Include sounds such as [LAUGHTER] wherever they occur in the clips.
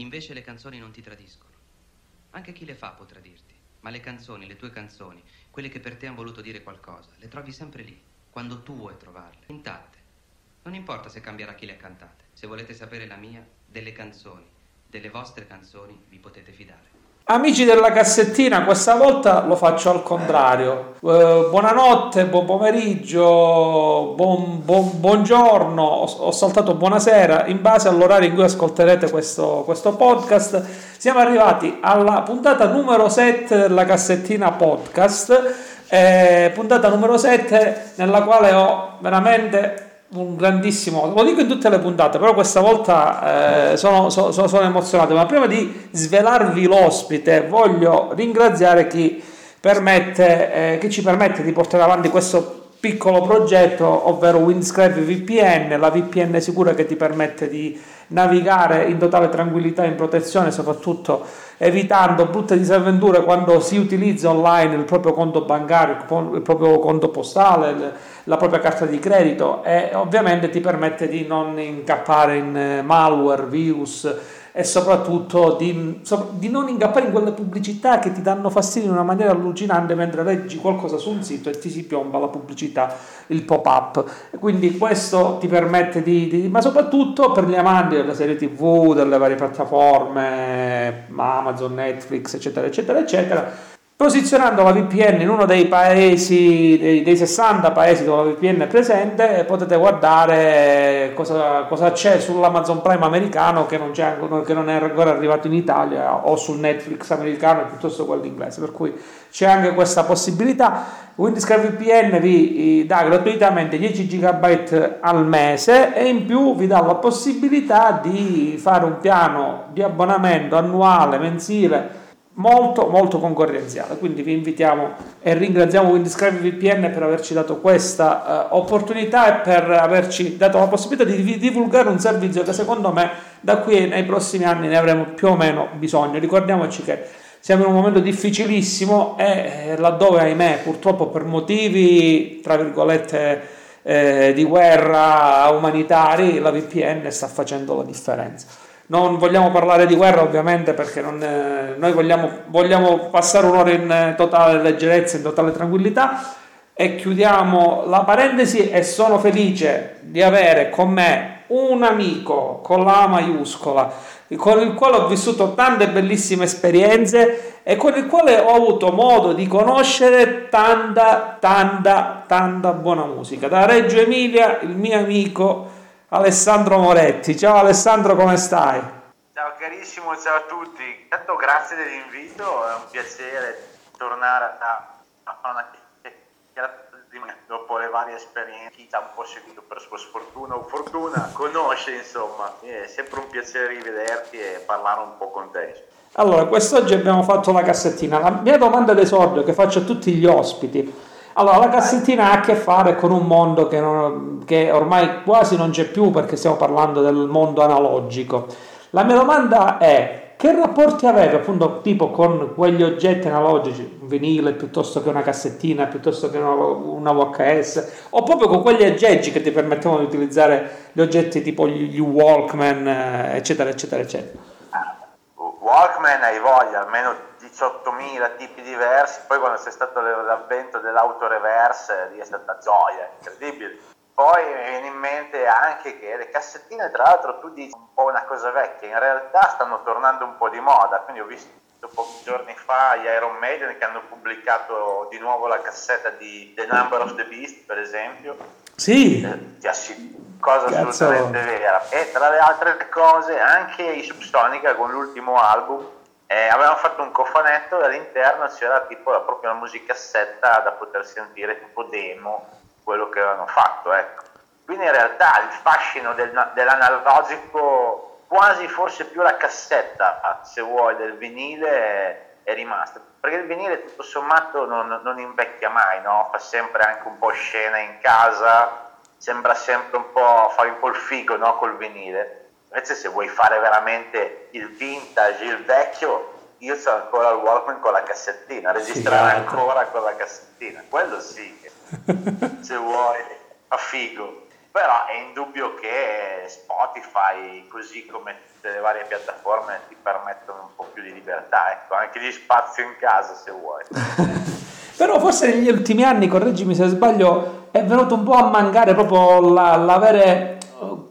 Invece le canzoni non ti tradiscono. Anche chi le fa può tradirti, ma le canzoni, le tue canzoni, quelle che per te hanno voluto dire qualcosa, le trovi sempre lì, quando tu vuoi trovarle, intatte. Non importa se cambierà chi le ha cantate. Se volete sapere la mia, delle canzoni, delle vostre canzoni, vi potete fidare. Amici della cassettina, questa volta lo faccio al contrario. Eh, buonanotte, buon pomeriggio, buon, buon, buongiorno, ho, ho, saltato buonasera in base all'orario in cui ascolterete questo, questo podcast. Siamo arrivati alla puntata numero 7 della cassettina podcast, eh, puntata numero 7 nella quale ho veramente un grandissimo, lo dico in tutte le puntate, però questa volta eh, sono, sono, sono, emozionato. Ma prima di svelarvi l'ospite, voglio ringraziare chi, permette, eh, chi ci permette di portare avanti questo piccolo progetto, ovvero Windscribe VPN, la VPN sicura che ti permette di navigare in totale tranquillità e in protezione, soprattutto evitando brutte disavventure quando si utilizza online il proprio conto bancario, il proprio conto postale, la propria carta di credito e ovviamente ti permette di non incappare in eh, malware, virus e soprattutto di, di, non incappare in quelle pubblicità che ti danno fastidio in una maniera allucinante mentre leggi qualcosa su un sito e ti si piomba la pubblicità, il pop-up. Quindi questo ti permette di, di ma soprattutto per gli amanti delle serie tv, delle varie piattaforme, Amazon, Netflix, eccetera, eccetera, eccetera, Posizionando la VPN in uno dei paesi, dei, dei 60 paesi dove la VPN è presente, potete guardare cosa, cosa c'è sull'Amazon Prime americano che non, che non, è ancora arrivato in Italia o sul Netflix americano piuttosto quello inglese. Per cui c'è anche questa possibilità. Windows VPN vi dà gratuitamente 10 GB al mese e in più vi dà la possibilità di fare un piano di abbonamento annuale, mensile molto molto concorrenziale. Quindi vi invitiamo e ringraziamo Windescribe VPN per averci dato questa uh, opportunità e per averci dato la possibilità di divulgare un servizio che secondo me da qui nei prossimi anni ne avremo più o meno bisogno. Ricordiamoci che siamo in un momento difficilissimo e eh, laddove ahimè purtroppo per motivi tra virgolette eh, di guerra umanitari la VPN sta facendo la differenza non vogliamo parlare di guerra ovviamente perché non, eh, noi vogliamo, vogliamo, passare un'ora in eh, totale leggerezza, in totale tranquillità e chiudiamo la parentesi e sono felice di avere con me un amico con la maiuscola con il quale ho vissuto tante bellissime esperienze e con il quale ho avuto modo di conoscere tanta, tanta, tanta buona musica. Da Reggio Emilia, il mio amico Alessandro Moretti. Ciao Alessandro, come stai? Ciao carissimo, ciao a tutti. Intanto grazie dell'invito, è un piacere tornare a, fare una dopo le varie esperienze, chi ci ha un po' seguito per sua sfortuna o fortuna, conosce insomma, è sempre un piacere rivederti e parlare un po' con te. Allora, quest'oggi abbiamo fatto la cassettina. La mia domanda d'esordio che faccio a tutti gli ospiti allora, la cassettina ha a che fare con un mondo che, non, che, ormai quasi non c'è più perché stiamo parlando del mondo analogico. La mia domanda è che rapporti avevi appunto tipo con quegli oggetti analogici, un vinile piuttosto che una cassettina, piuttosto che una, una VHS, o proprio con quegli aggeggi che ti permettevano di utilizzare gli oggetti tipo gli Walkman, eh, eccetera, eccetera, eccetera. Walkman hai voglia, almeno 18.000 tipi diversi, poi quando c'è stato l'avvento dell'auto reverse lì è stata gioia, incredibile. Poi mi viene in mente anche che le cassettine, tra l'altro tu dici un po' una cosa vecchia, in realtà stanno tornando un po' di moda, quindi ho visto pochi giorni fa gli Iron Maiden che hanno pubblicato di nuovo la cassetta di The Number of the Beast, per esempio. Sì. Eh, cosa Cazzo. assolutamente vera. E tra le altre cose anche i Subsonica con l'ultimo album eh, avevano fatto un cofanetto e all'interno c'era tipo la, propria musicassetta da poter sentire tipo demo quello che avevano fatto ecco. quindi in realtà il fascino del, dell'analogico quasi forse più la cassetta se vuoi del vinile è, rimasta perché il vinile tutto sommato non, non invecchia mai no? fa sempre anche un po' scena in casa sembra sempre un po' fare un po' il figo no? col vinile Invece se vuoi fare veramente il vintage, il vecchio, io ho ancora il Walkman con la cassettina, registrare ancora con la cassettina, quello sì, [LAUGHS] se vuoi, fa figo. però è indubbio che Spotify, così come tutte le varie piattaforme, ti permettono un po' più di libertà, ecco, anche di spazio in casa se vuoi. [LAUGHS] però forse negli ultimi anni, correggimi se sbaglio, è venuto un po' a mancare proprio la, l'avere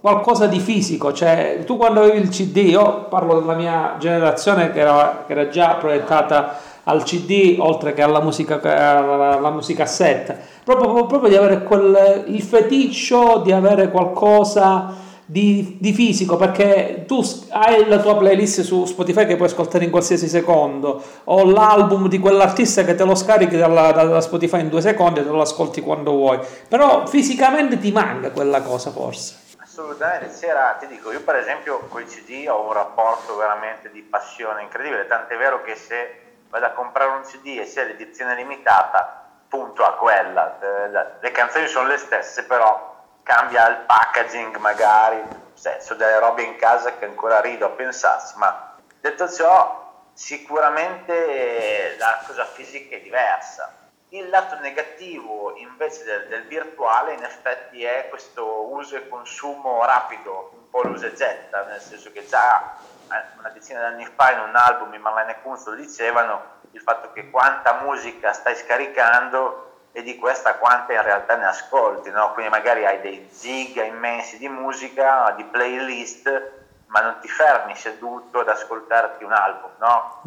qualcosa di fisico, cioè tu quando avevi il CD, io parlo della mia generazione che era, che era già proiettata al CD oltre che alla musica, alla, alla musica cassetta, proprio, proprio, di avere quel, il feticcio di avere qualcosa di, di, fisico perché tu hai la tua playlist su Spotify che puoi ascoltare in qualsiasi secondo o l'album di quell'artista che te lo scarichi dalla, dalla Spotify in due secondi e te lo ascolti quando vuoi però fisicamente ti manca quella cosa forse assolutamente c'era ti dico io per esempio con i CD ho un rapporto veramente di passione incredibile tant'è vero che se vado a comprare un CD e c'è l'edizione limitata, punto a quella. Eh, le canzoni sono le stesse, però cambia il packaging magari, ho delle robe in casa che ancora rido a pensarsi, ma detto ciò sicuramente la cosa fisica è diversa. Il lato negativo invece del, del virtuale in effetti è questo uso e consumo rapido, un po' l'usa e getta, nel senso che già una decina di anni fa in un album in Marlene Kunz lo dicevano, il fatto che quanta musica stai scaricando e di questa quanta in realtà ne ascolti, no? quindi magari hai dei giga immensi di musica, di playlist, ma non ti fermi seduto ad ascoltarti un album, no?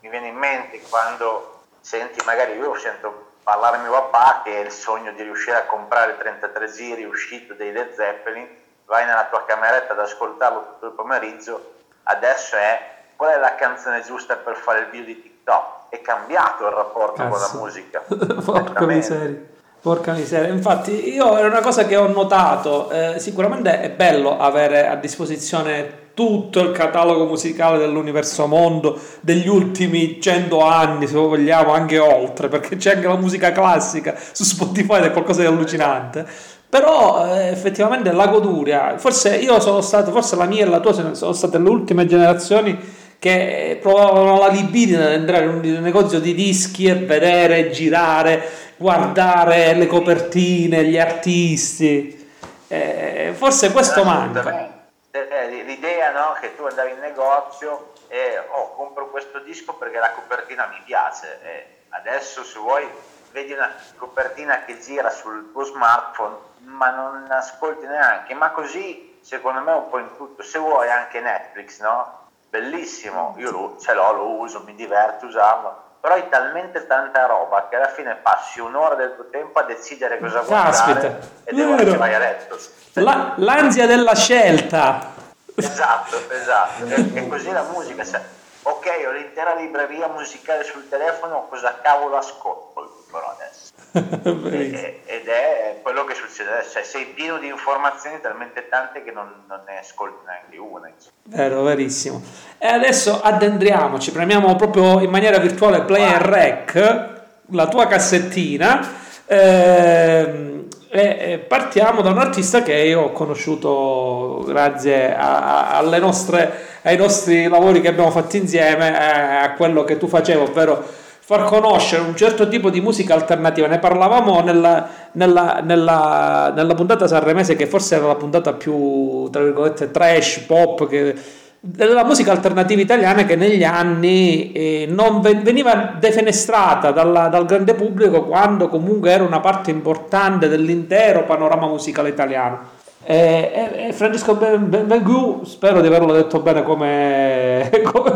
Mi viene in mente quando senti, magari io sento parlare mio papà che è il sogno di riuscire a comprare 33 giri uscito dei Led Zeppelin, vai nella tua cameretta ad ascoltarlo tutto il pomeriggio adesso è qual è la canzone giusta per fare il video di TikTok. È cambiato il rapporto Cazzo. con la musica. [LAUGHS] Porca miseria. Porca miseria, infatti io è una cosa che ho notato, eh, sicuramente è bello avere a disposizione tutto il catalogo musicale dell'universo mondo degli ultimi cento anni, se vogliamo, anche oltre, perché c'è anche la musica classica su Spotify ed è qualcosa di allucinante però eh, effettivamente la goduria, forse io sono stato, forse la mia e la tua sono state le ultime generazioni che provavano la libidine ad entrare in un negozio di dischi e vedere, girare, guardare le copertine, gli artisti. Eh, forse questo manca. Eh, l'idea no, che tu andavi in negozio e oh, compro questo disco perché la copertina mi piace. E adesso se vuoi vedi una copertina che gira sul tuo smartphone ma non ascolti neanche, ma così secondo me un po' in tutto, se vuoi anche Netflix, no? Bellissimo, io lo, ce l'ho, lo uso, mi diverto usarlo, però hai talmente tanta roba che alla fine passi un'ora del tuo tempo a decidere cosa guardare e devo vai a letto. La, l'ansia della scelta. Esatto, esatto, e, e così la musica, cioè, ok, ho l'intera libreria musicale sul telefono, cosa cavolo ascolto però adesso? Ed è quello che succede, cioè sei pieno di informazioni talmente tante che non, non ne ascolti neanche una. Vero, verissimo. E adesso addentriamoci, premiamo proprio in maniera virtuale play and rec, la tua cassettina. Ehm, e partiamo da un artista che io ho conosciuto grazie a, a, nostre, ai nostri lavori che abbiamo fatto insieme, a quello che tu facevi, ovvero far conoscere un certo tipo di musica alternativa. Ne parlavamo nella, nella, nella, nella puntata sanremese, che forse era la puntata più, tra virgolette, trash, pop, che, della musica alternativa italiana che negli anni eh, non veniva defenestrata dalla, dal grande pubblico quando comunque era una parte importante dell'intero panorama musicale italiano. E, e, e Francesco Benvengu, spero di averlo detto bene come, [LAUGHS] come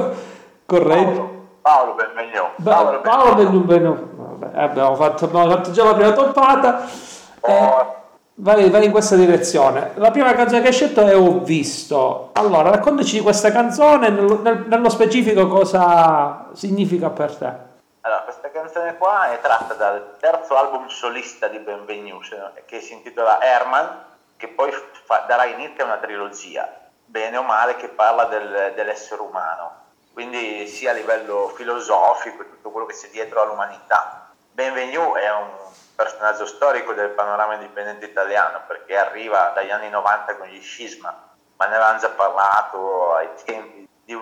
corretto. Paolo Benvenu. Paolo, Paolo Benvenu. Abbiamo fatto, abbiamo fatto già la prima toppata. Oh. Eh, vai, vai, in questa direzione. La prima canzone che hai scelto è Ho visto. Allora, raccontaci di questa canzone, nello, nello specifico cosa significa per te. Allora, questa canzone qua è tratta dal terzo album solista di Benvenu, che si intitola Herman, che poi fa, darà inizio a una trilogia, bene o male, che parla del, dell'essere umano quindi sia a livello filosofico e tutto quello che c'è dietro all'umanità. Benvenu è un personaggio storico del panorama indipendente italiano perché arriva dagli anni 90 con gli scisma, ma ne avevamo già parlato ai tempi di,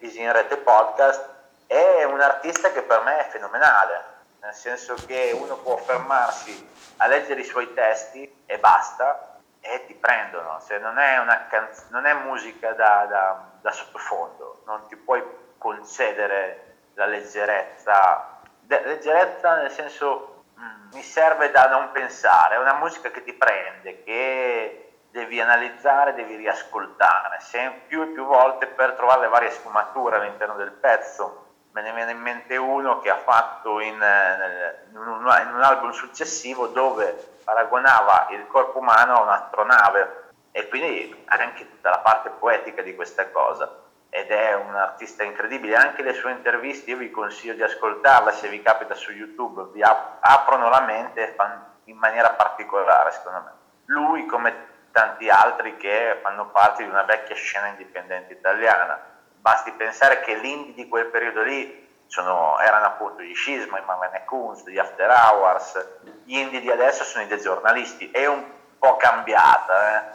Pisi in Rete Podcast, è un artista che per me è fenomenale, nel senso che uno può fermarsi a leggere i suoi testi e basta, e ti prendono, cioè, non, è canz- non, è musica da, da, da, sottofondo, non ti puoi concedere la leggerezza, De- leggerezza nel senso mm, mi serve da non pensare, è una musica che ti prende, che devi analizzare, devi riascoltare, sempre più e più volte per trovare le varie sfumature all'interno del pezzo. Me ne viene in mente uno che ha fatto in, in, un, in un album successivo dove paragonava il corpo umano a un'astronave. E quindi anche tutta la parte poetica di questa cosa. Ed è un artista incredibile, anche le sue interviste io vi consiglio di ascoltarla se vi capita su YouTube, vi ap- aprono la mente in maniera particolare secondo me. Lui come tanti altri che fanno parte di una vecchia scena indipendente italiana, basti pensare che l'indie di quel periodo lì sono, erano appunto gli Scisma, i Mamene Kunz, gli After Hours, gli indie di adesso sono i dei giornalisti, è un po' cambiata.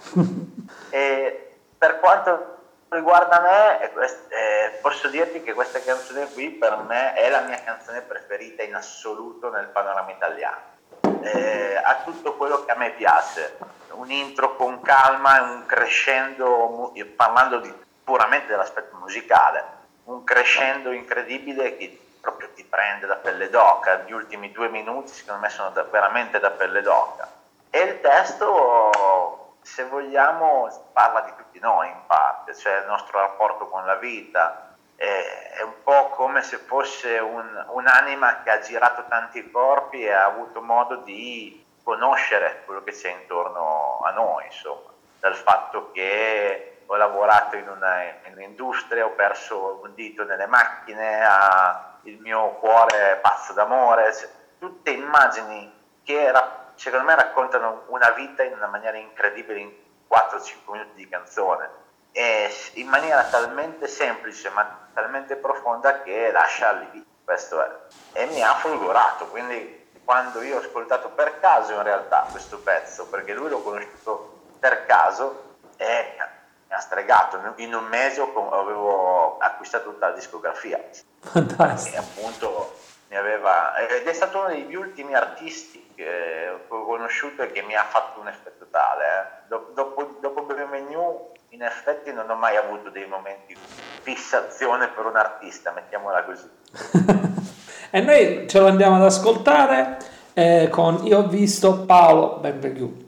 Eh? [LAUGHS] per quanto riguarda me, eh, posso dirti che questa canzone qui per me è la mia canzone preferita in assoluto nel panorama italiano. Eh, ha tutto quello che a me piace, un intro con calma, un crescendo, parlando di, puramente dell'aspetto musicale, un crescendo incredibile che proprio ti prende da pelle d'oca. Gli ultimi due minuti, secondo me, sono da, veramente da pelle d'oca. E il testo, se vogliamo, parla di tutti noi in parte, cioè il nostro rapporto con la vita. È, un po' come se fosse un, un'anima che ha girato tanti corpi e ha avuto modo di conoscere quello che c'è intorno a noi, insomma, dal fatto che ho lavorato in, un'industria, ho perso un dito nelle macchine, ha, il mio cuore è pazzo d'amore, cioè, tutte immagini che ra- secondo me raccontano una vita in una maniera incredibile in 4-5 minuti di canzone e in maniera talmente semplice ma talmente profonda che lascia allibito, questo è. E mi ha folgorato, quindi quando io ho ascoltato per caso in realtà questo pezzo, perché lui l'ho conosciuto per caso e ha stregato. In un mese avevo acquistato tutta la discografia. Fantastico. E appunto mi aveva, ed è stato uno degli ultimi artisti che ho conosciuto e che mi ha fatto un effetto tale. Eh. Dopo, dopo Menu in effetti non ho mai avuto dei momenti di fissazione per un artista, mettiamola così. [LAUGHS] e noi ce lo andiamo ad ascoltare eh, con Io ho visto Paolo Benvenuto.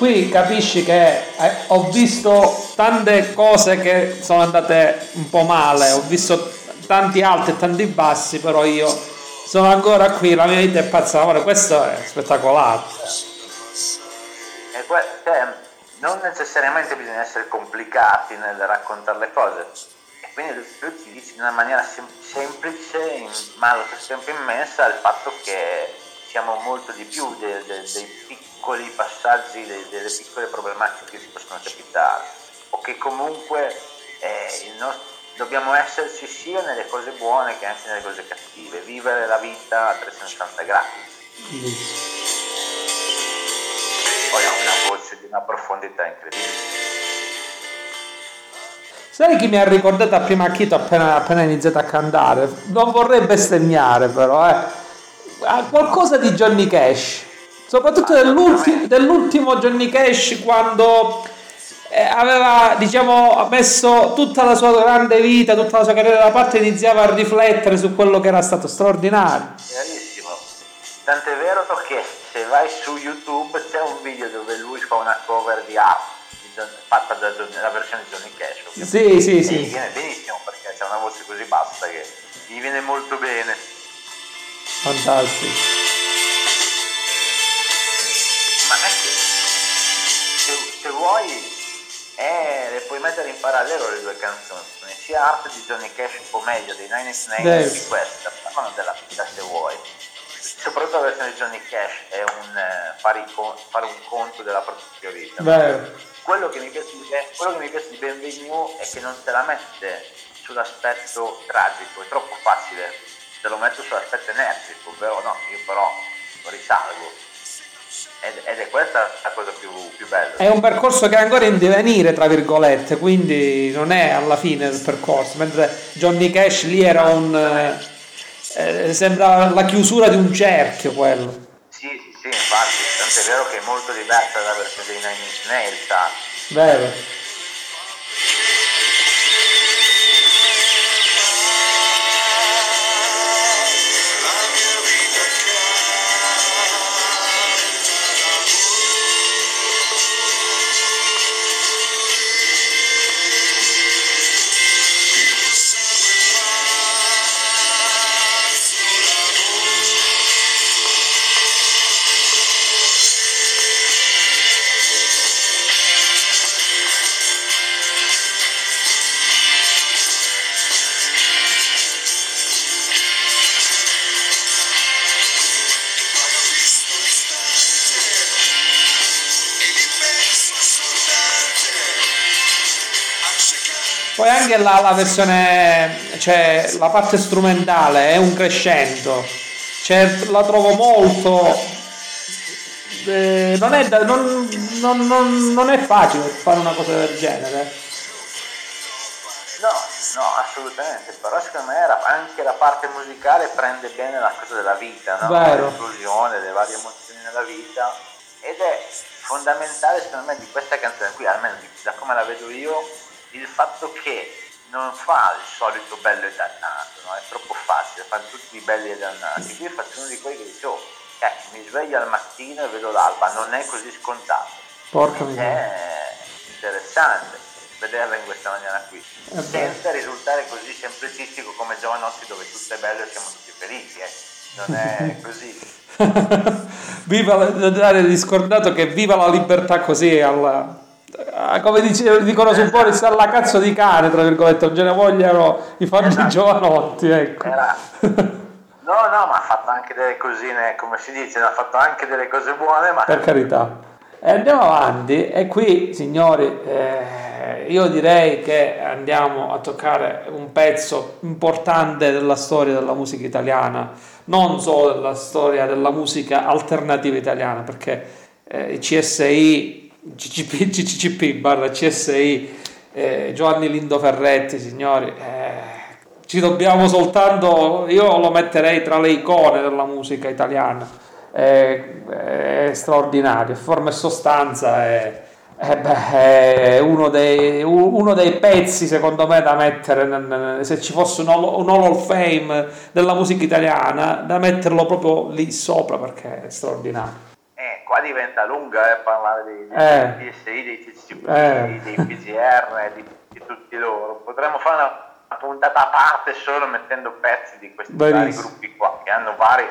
Qui capisci che eh, ho visto tante cose che sono andate un po' male, ho visto tanti alti e tanti bassi, però io sono ancora qui, la mia vita è pazza d'amore, questo è spettacolare. E que- cioè, non necessariamente bisogna essere complicati nel raccontare le cose, e quindi lui ti dice in una maniera sem- semplice, ma allo stesso tempo immensa, il fatto che siamo molto di più dei, dei, dei piccoli passaggi, delle, delle piccole problematiche che si possono capitare o che comunque eh, nostro, dobbiamo esserci sia nelle cose buone che anche nelle cose cattive, vivere la vita a 360 gradi. Poi ha una voce di una profondità incredibile. Sai chi mi ha ricordato a prima Chito appena, appena iniziato a cantare? Non vorrei bestemmiare però, eh. Qualcosa di Johnny Cash Soprattutto dell'ultimo, dell'ultimo Johnny Cash quando eh, aveva diciamo messo tutta la sua grande vita, tutta la sua carriera da parte e iniziava a riflettere su quello che era stato straordinario. Chiarissimo. Tant'è vero che se vai su YouTube c'è un video dove lui fa una cover di Art fatta dalla versione di Johnny Cash. Ovviamente. Sì, sì, sì. Gli viene benissimo perché c'è una voce così bassa che gli viene molto bene. Fantastico. Ma ecco, se, se vuoi eh, le puoi mettere in parallelo le due canzoni, sia Art di Johnny Cash un po' meglio dei Nine Inch Nails di questa, parlano della vita se vuoi. Soprattutto la versione di Johnny Cash è un eh, fare, fare, un conto della propria vita. Quello che, mi piace di, quello che mi piace di Benvenu è che non te la mette sull'aspetto tragico, è troppo facile, te lo metto sull'aspetto energico, però no, io però lo risalgo ed, ed, è questa la cosa più, più, bella. È un percorso che è ancora in divenire, tra virgolette, quindi non è alla fine del percorso, mentre Johnny Cash lì era un... Eh, eh sembra la chiusura di un cerchio quello. Sì, sì, sì, infatti, tanto è vero che è molto diversa dalla versione dei Nine Inch Nails. Vero. Anche la, la versione, cioè la parte strumentale è un crescendo, cioè, la trovo molto... Eh, non, è, non, non, non, è facile fare una cosa del genere. No, no, assolutamente, però secondo me anche la parte musicale prende bene la cosa della vita, no? l'inclusione, le varie emozioni nella vita ed è fondamentale secondo me di questa canzone qui, almeno da come la vedo io, il fatto che non fa il solito bello e dannato, no? è troppo facile, fanno tutti i belli e dannati. Qui faccio uno di quelli che dice, oh, eh, mi sveglio al mattino e vedo l'alba, non è così scontato. Porca È interessante vederla in questa maniera qui, eh senza risultare così semplicistico come Giovanotti dove tutto è bello e siamo tutti felici, eh. non è [LAUGHS] così. viva dare riscordato che viva la libertà così alla, come dice, dicono su fuori sta la cazzo di cane tra virgolette non ce ne vogliono i fatti esatto. giovanotti ecco. [LAUGHS] no no ma ha fatto anche delle cosine come si dice ha fatto anche delle cose buone ma... per carità e andiamo avanti e qui signori eh, io direi che andiamo a toccare un pezzo importante della storia della musica italiana non solo della storia della musica alternativa italiana perché eh, CSI CCP, CCCP barra CSI eh, Giovanni Lindo Ferretti signori eh, ci dobbiamo soltanto io lo metterei tra le icone della musica italiana. È, è straordinario forma e sostanza è, è, beh, è uno, dei, uno, dei, pezzi secondo me da mettere se ci fosse un Hall of Fame della musica italiana da metterlo proprio lì sopra perché è straordinario qua diventa lunga eh, parlare dei, dei eh. PSI, dei TCP, eh. dei PGR, di, di, tutti loro. Potremmo fare una, una, puntata a parte solo mettendo pezzi di questi vari gruppi qua, che hanno vari,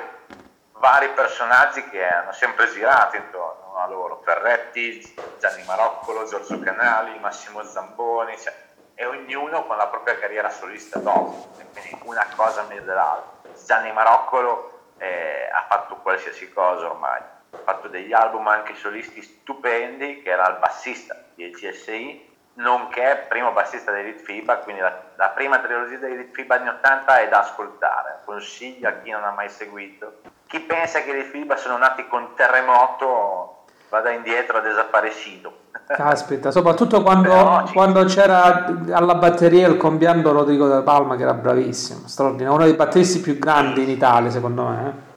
vari personaggi che hanno sempre girato intorno a loro. Ferretti, Gianni Maroccolo, Giorgio Canali, Massimo Zamboni, cioè, e ognuno con la propria carriera solista dopo, quindi una cosa meglio dell'altra. Gianni Maroccolo eh, ha fatto qualsiasi cosa ormai ha fatto degli album anche solisti stupendi, che era il bassista di CSI, nonché primo bassista dei Rit FIBA, quindi la, la prima trilogia dei Rit FIBA anni 80 è da ascoltare, consiglio a chi non ha mai seguito. Chi pensa che i Rit FIBA sono nati con terremoto vada indietro a desaparecido. Caspita, soprattutto [LAUGHS] quando, Però, quando c'era alla batteria il compianto Rodrigo da Palma che era bravissimo, straordinario, uno dei batteristi più grandi in Italia secondo me.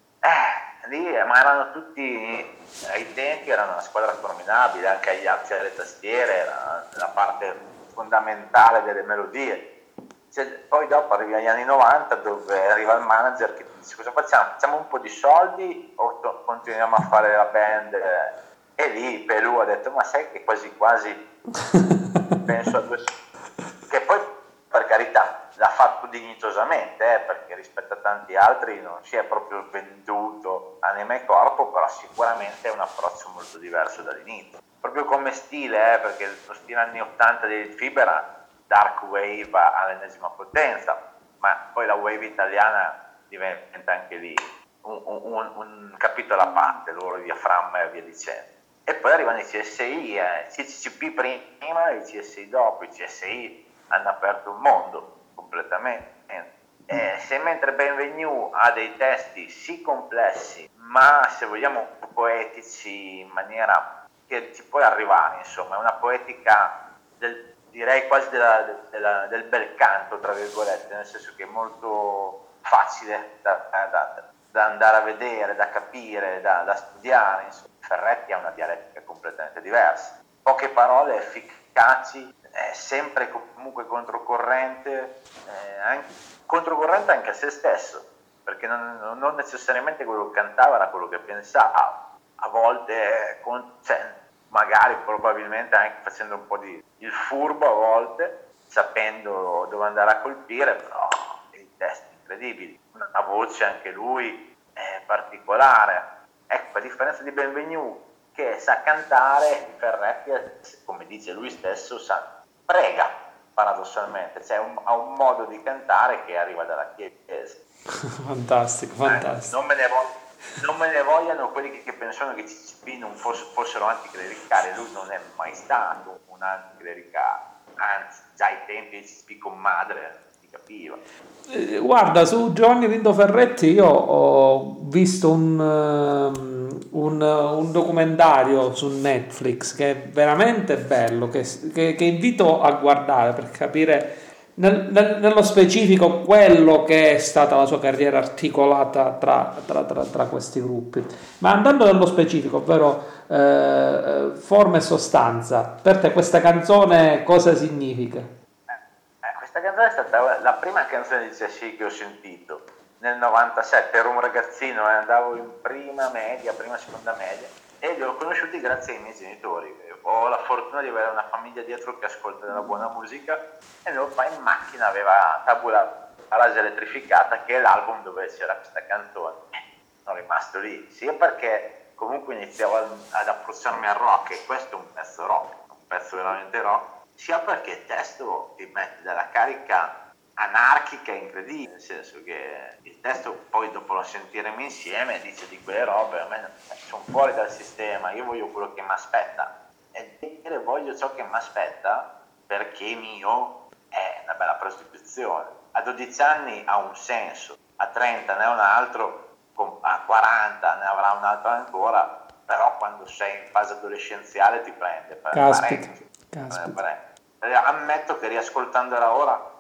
Lì, ma erano tutti ai tempi erano una squadra formidabile, anche agli arti alle tastiere, era la parte fondamentale delle melodie. Cioè, poi dopo arriva agli anni 90 dove arriva il manager che dice cosa facciamo? Facciamo un po' di soldi o to- continuiamo a fare la band? E lì Pelù ha detto ma sai che quasi quasi [LAUGHS] penso a due... che poi per carità l'ha fatto dignitosamente eh, perché rispetto a tanti altri non si è proprio venduto anima e corpo però sicuramente è un approccio molto diverso dall'inizio proprio come stile eh, perché lo stile anni 80 dei Fibera dark wave all'ennesima potenza, ma poi la wave italiana diventa anche lì un, un, un capitolo a parte, loro diaframma e via dicendo. E poi arrivano i CSI, eh, CCCP prima e i CSI dopo, i CSI hanno aperto un mondo completamente. Eh, se mentre Benvenue ha dei testi sì complessi, ma se vogliamo poetici in maniera che ci puoi arrivare, insomma, è una poetica del direi quasi della, della, del bel canto, tra virgolette, nel senso che è molto facile da, da, da andare a vedere, da capire, da, da studiare. Insomma. Ferretti ha una dialettica completamente diversa. Poche parole efficaci, è sempre comunque controcorrente, eh, anche, controcorrente anche a se stesso, perché non, non, necessariamente quello che cantava era quello che pensava. A volte, con, cioè, magari probabilmente anche facendo un po' di il furbo a volte, sapendo dove andare a colpire, però dei testi incredibili, una voce anche lui è particolare. Ecco, a differenza di Benvenu che sa cantare, Ferretti, come dice lui stesso, sa, prega paradossalmente, cioè un, ha un modo di cantare che arriva dalla chiesa. fantastico, [LAUGHS] fantastico. Eh, non me ne voglio non me ne vogliano quelli che, che pensano che CCP non fosse, fossero anticlericali, lui non è mai stato un anticlericale, anzi già ai tempi di CCP con madre si capiva. Eh, guarda, su Giovanni Lindo Ferretti io ho visto un, um, un, un, documentario su Netflix che è veramente bello, che, che, che invito a guardare per capire nel, nel, nello specifico quello che è stata la sua carriera articolata tra, tra, tra, tra questi gruppi. Ma andando nello specifico, ovvero eh, forma e sostanza, per te questa canzone cosa significa? Eh, questa canzone è stata la prima canzone di Cessi che ho sentito nel 97, ero un ragazzino e andavo in prima media, prima seconda media e li ho conosciuti grazie ai miei genitori. Ho la fortuna di avere una famiglia dietro che ascolta della buona musica e mio papà in macchina aveva Tabula Rasa Elettrificata che è l'album dove c'era questa canzone. Sono rimasto lì, sia perché comunque iniziavo ad approcciarmi al rock e questo è un pezzo rock, un pezzo veramente rock, sia perché il testo ti mette della carica anarchica incredibile, nel senso che il testo poi dopo lo sentiremo insieme dice di quelle robe, a me sono fuori dal sistema, io voglio quello che mi aspetta e dire voglio ciò che mi aspetta perché mio è una bella prostituzione. A 12 anni ha un senso, a 30 ne ha un altro, a 40 ne avrà un altro ancora, però quando sei in fase adolescenziale ti prende. Caspita, caspita. Ammetto che riascoltandola ora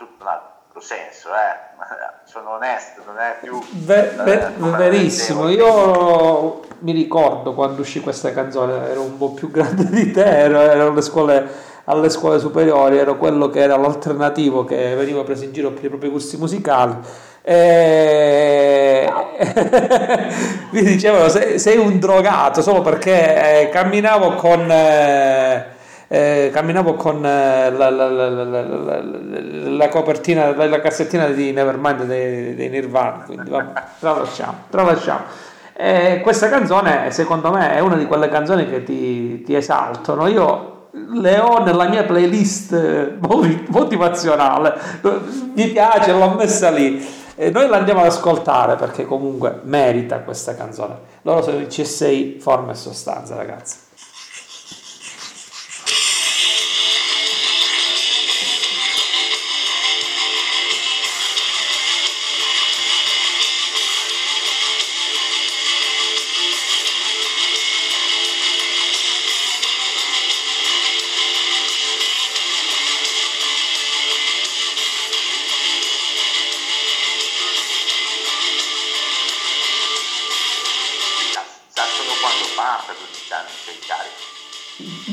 tutto un altro senso, eh. sono onesto, non è più... Ve, ve, verissimo, io mi ricordo quando uscì questa canzone, ero un po' più [LAUGHS] grande di te, ero, ero alle, scuole, alle scuole superiori, ero quello che era l'alternativo che veniva preso in giro per i propri gusti musicali. E... [LAUGHS] mi dicevano sei, sei, un drogato solo perché eh, camminavo con... Eh, eh, camminavo con eh, la, la, la, la, copertina, la, cassettina di Nevermind dei, dei Nirvana, quindi vabbè, tralasciamo, tralasciamo. Eh, questa canzone secondo me è una di quelle canzoni che ti, ti esaltano. Io le ho nella mia playlist eh, motivazionale, mi piace, l'ho messa lì. E noi la andiamo ad ascoltare perché comunque merita questa canzone. Loro sono i C6 forma e sostanza, ragazzi.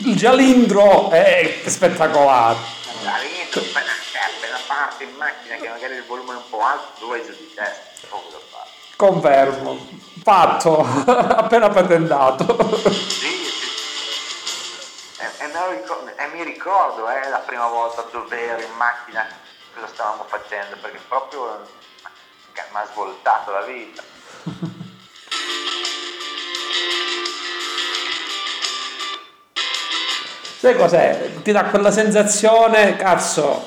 Il gialindro è spettacolare. Il gialindro, appena, parte in macchina che magari il volume è un po' alto, vai giù di testa, poco da fare. Confermo, fatto, [LAUGHS] appena patentato. Sì, sì. E, e, ricordo, e, mi ricordo eh, la prima volta dove ero in macchina cosa stavamo facendo, perché proprio mi ha svoltato la vita. [LAUGHS] Sai cos'è? Ti dà quella sensazione, cazzo,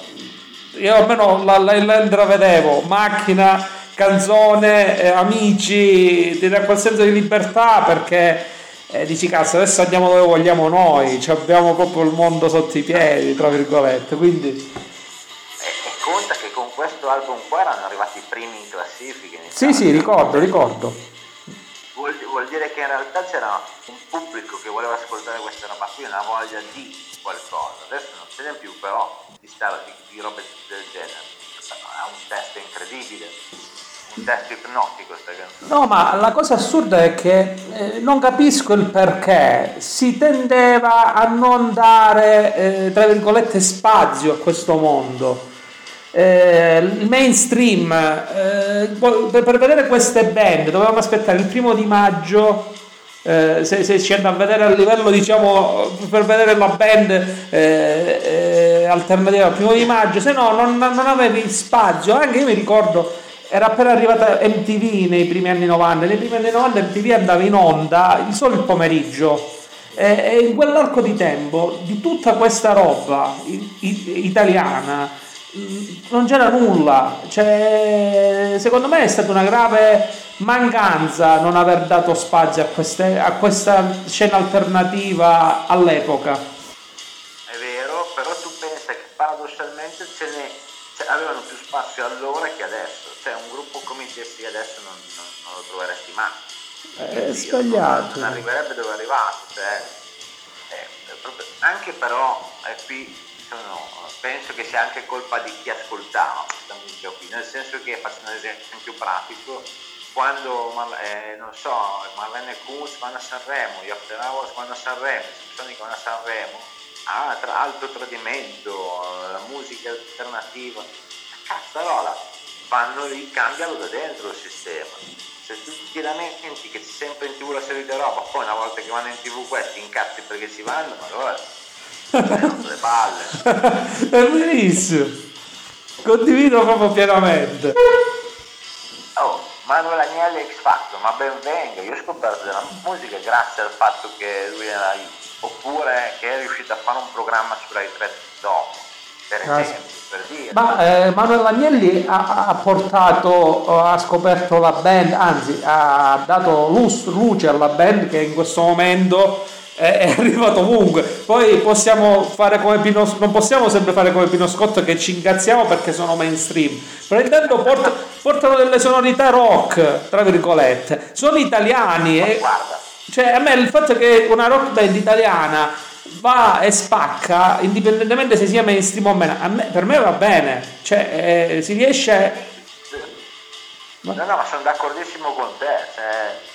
io almeno la, la, la vedevo, macchina, canzone, eh, amici, ti dà quel senso di libertà perché eh, dici cazzo adesso andiamo dove vogliamo noi, cioè abbiamo proprio il mondo sotto i piedi, tra virgolette, quindi... E, e conta che con questo album qua erano arrivati i primi in classifica. Sì, sì, ricordo, ricordo. Vuol, vuol, dire che in realtà c'era un pubblico che voleva ascoltare questa roba qui, una voglia di qualcosa. Adesso non ce n'è più, però di, stare, di, di robe del genere. Ha un testo incredibile un testo ipnotico sta canzone. No, ma la cosa assurda è che eh, non capisco il perché si tendeva a non dare, eh, tra virgolette, spazio a questo mondo. Eh, il mainstream eh, per vedere queste band dovevamo aspettare il primo di maggio eh, se, se andiamo a vedere a livello diciamo per vedere la band eh, eh, alternativa al primo di maggio se no non, non avevi spazio anche io mi ricordo era appena arrivata MTV nei primi anni 90, nei primi anni 90 MTV andava in onda solo il pomeriggio. E, in quell'arco di tempo di tutta questa roba italiana non c'era nulla, cioè, secondo me è stata una grave mancanza non aver dato spazio a, queste, a questa scena alternativa all'epoca. È vero, però tu pensa che paradossalmente ce ne, cioè, avevano più spazio allora che adesso cioè un gruppo come i TST adesso non, non, non, lo troveresti mai. È Dio, sbagliato. Non, arriverebbe dove è arrivato. Cioè, è, è proprio, anche però eh, qui sono, penso che sia anche colpa di chi ascoltava questa musica qui, nel senso che faccio un esempio pratico, quando eh, non so, Marlene Kunz vanno a Sanremo, gli After Hours vanno a Sanremo, i Sonic vanno a Sanremo, ah, tra, alto tradimento, la musica alternativa, cazzarola, vanno lì, cambiano da dentro il sistema. Se tu ti lamenti che sempre in tv la solita roba, poi una volta che vanno in tv questi incazzi perché ci vanno, ma allora le palle. [LAUGHS] È verissimo. Condivido proprio pienamente. Oh, Manuel Agnelli X Factor, ma ben venga, io ho scoperto della musica grazie al fatto che lui era oppure che è riuscito a fare un programma su Rai 3 dopo, per esempio. Ma eh, Manuel Agnelli ha, ha, portato, ha scoperto la band, anzi ha dato luce alla band che in questo momento è, [LAUGHS] arrivato ovunque. Poi possiamo fare come Pino, non possiamo sempre fare come Pino Scotto che ci incazziamo perché sono mainstream. Però intanto portano, portano delle sonorità rock, tra virgolette. Sono italiani. E, cioè, a me il fatto che una rock band italiana va e spacca indipendentemente se sia mainstream o meno. Me, per me va bene, cioè eh, si riesce. No, no, ma sono d'accordissimo con te. Cioè,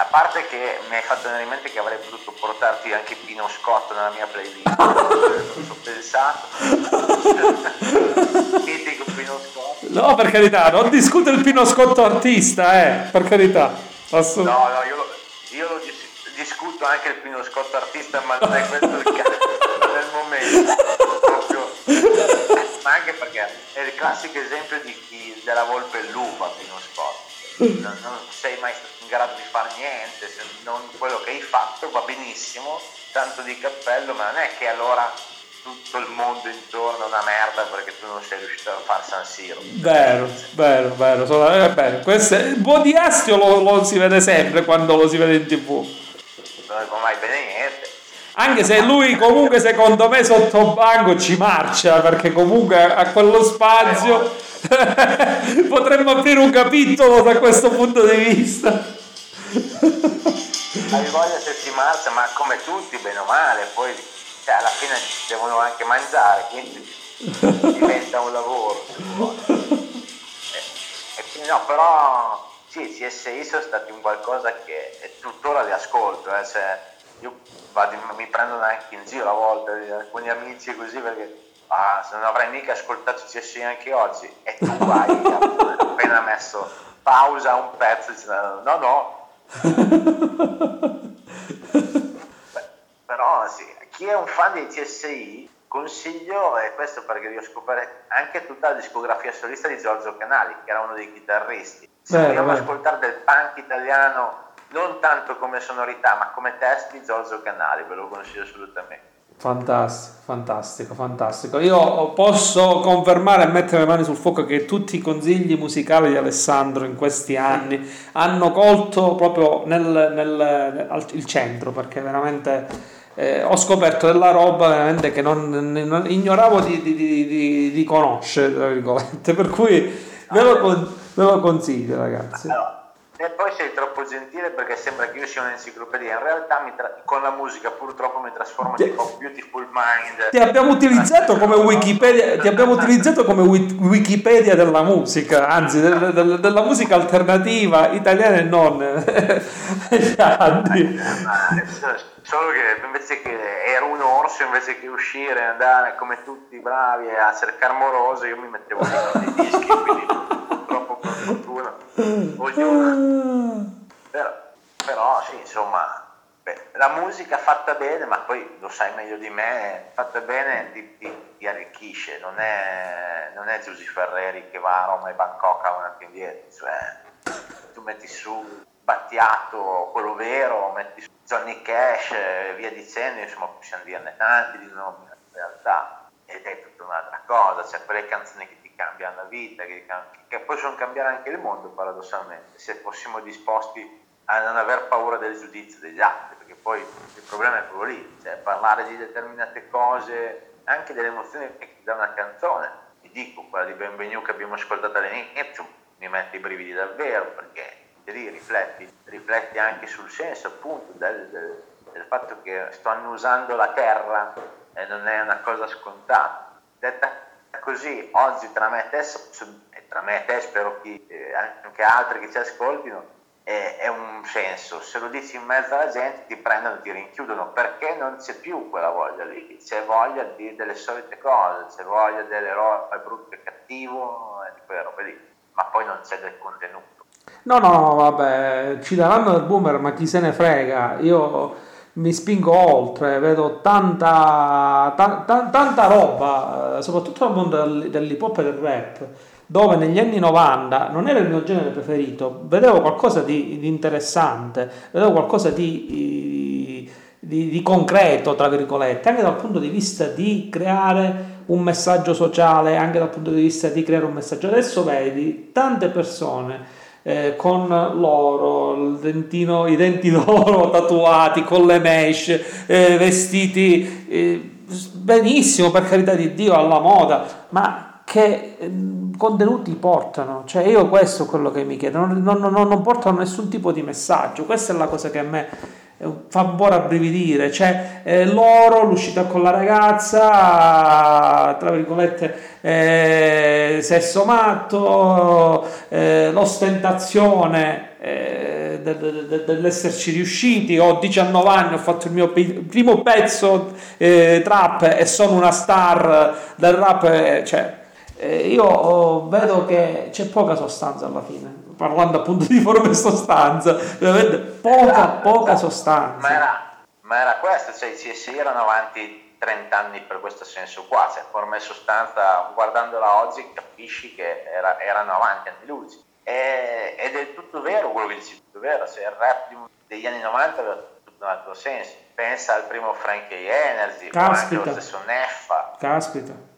a parte che mi hai fatto venire in mente che avrei potuto portarti anche Pino Scotto nella mia playlist. non ho pensato. [LAUGHS] Mitico Pino Scotto. No, per carità, non discute il Pino Scotto artista, eh, per carità. Assolut- no, no, io lo, io lo discuto anche il Pino Scotto artista, ma non è questo il caso nel momento. Proprio, ma anche perché è il classico esempio di chi della volpe l'uva Pino Scotto. Non, non sei mai in grado di fare niente, se non quello che hai fatto va benissimo, tanto di cappello, ma non è che allora tutto il mondo intorno è una merda perché tu non sei riuscito a fare San Siro. Vero, vero, vero. Sono, eh, beh, questo, il buon di Astio lo, lo, si vede sempre quando lo si vede in tv non mai bene niente. Anche se lui comunque secondo me sotto banco ci marcia perché comunque ha quello spazio [LAUGHS] potremmo aprire un capitolo da questo punto di vista. Hai voglia se si marcia, ma come tutti, bene o male, poi cioè, alla fine devono anche mangiare, quindi diventa un lavoro. E, e quindi no, però sì, CSI sono stati un qualcosa che tuttora li ascolto, eh, cioè, io vado, mi prendono anche in giro a volte alcuni amici così perché ah, se non avrai mica ascoltato CSI anche oggi e tu vai appena messo pausa un pezzo no no Beh, [LAUGHS] però sì, chi è un fan dei CSI consiglio, e questo perché devo scoprire anche tutta la discografia solista di Giorgio Canali, che era uno dei chitarristi. Se beh, vogliamo ascoltare del punk italiano, non tanto come sonorità, ma come testi, Giorgio Canali, ve lo consiglio assolutamente. Fantastico, fantastico, fantastico. Io posso confermare e mettere le mani sul fuoco che tutti i consigli musicali di Alessandro in questi anni hanno colto proprio nel, nel, nel il centro, perché veramente eh, ho scoperto della roba veramente che non, non ignoravo di, di, di, di, conoscere, per cui ve lo, ve lo consiglio ragazzi. No. E poi sei troppo gentile perché sembra che io sia un'enciclopedia, in realtà tra- con la musica purtroppo mi trasformo in tipo Beautiful Mind. Ti abbiamo utilizzato come Wikipedia, ti abbiamo utilizzato come Wikipedia della musica, anzi de- de- della musica alternativa italiana e non. [LAUGHS] Solo che invece che era un orso, invece che uscire e andare come tutti bravi a cercare moroso, io mi mettevo lì con i dischi, quindi Però, però sì, insomma, la musica fatta bene, ma poi lo sai meglio di me, fatta bene ti, ti, ti arricchisce, non è, non è Giusy Ferreri che va a Roma e Bangkok avanti e indietro, cioè tu metti su Battiato, quello vero, metti su Johnny Cash e via dicendo, insomma possiamo dirne tanti di nomi in realtà, ed è tutta un'altra cosa, cioè quelle canzoni che ti cambiano la vita, che, che possono cambiare anche il mondo paradossalmente, se fossimo disposti a non aver paura del giudizio degli altri, perché poi il problema è quello lì, cioè parlare di determinate cose, anche delle emozioni che ti dà una canzone, ti dico, quella di Benvenu che abbiamo ascoltato all'inizio, mi mette i brividi davvero, perché lì rifletti, rifletti anche sul senso appunto del, del, del, fatto che sto annusando la terra e non è una cosa scontata. Detta così, oggi tra me e te, tra me e te spero che eh, anche altri che ci ascoltino, è, è, un senso. Se lo dici in mezzo alla gente ti prendono e ti rinchiudono perché non c'è più quella voglia lì, c'è voglia di, delle solite cose, c'è voglia dell'eroe brutto e cattivo e di quelle robe lì, ma poi non c'è del contenuto. No, no, vabbè, ci daranno del boomer, ma chi se ne frega. Io mi spingo oltre, vedo tanta, ta, ta, tanta roba, eh, soprattutto nel mondo dell'hip hop e del rap, dove negli anni 90 non era il mio genere preferito, vedevo qualcosa di, di interessante, vedevo qualcosa di, di, di concreto, tra virgolette, anche dal punto di vista di creare un messaggio sociale, anche dal punto di vista di creare un messaggio. Adesso vedi tante persone eh, con l'oro, dentino, i denti [LAUGHS] d'oro tatuati, con le mesh, eh, vestiti eh, benissimo per carità di Dio alla moda, ma che ehm, contenuti portano? Cioè io questo è quello che mi chiedo, non, non, non, non portano nessun tipo di messaggio, questa è la cosa che a me fa un po' rabbrividire, cioè eh, loro, l'uscita con la ragazza, tra virgolette, eh, sesso matto, eh, l'ostentazione eh, del, del, dell'esserci riusciti, ho 19 anni, ho fatto il mio primo pezzo eh, trap e sono una star del rap, eh, cioè, io vedo che c'è poca sostanza alla fine parlando appunto di forma e sostanza, veramente poca, poca sostanza. Ma era, ma era questo, cioè i CSI erano avanti 30 anni per questo senso qua, cioè forma e sostanza, guardandola oggi capisci che era, erano avanti anni luci. E, ed è tutto vero quello che dici, tutto vero, se il rap degli anni 90 aveva tutto un altro senso. Pensa al primo Frankie Energy, Caspita. anche lo stesso Neffa. Caspita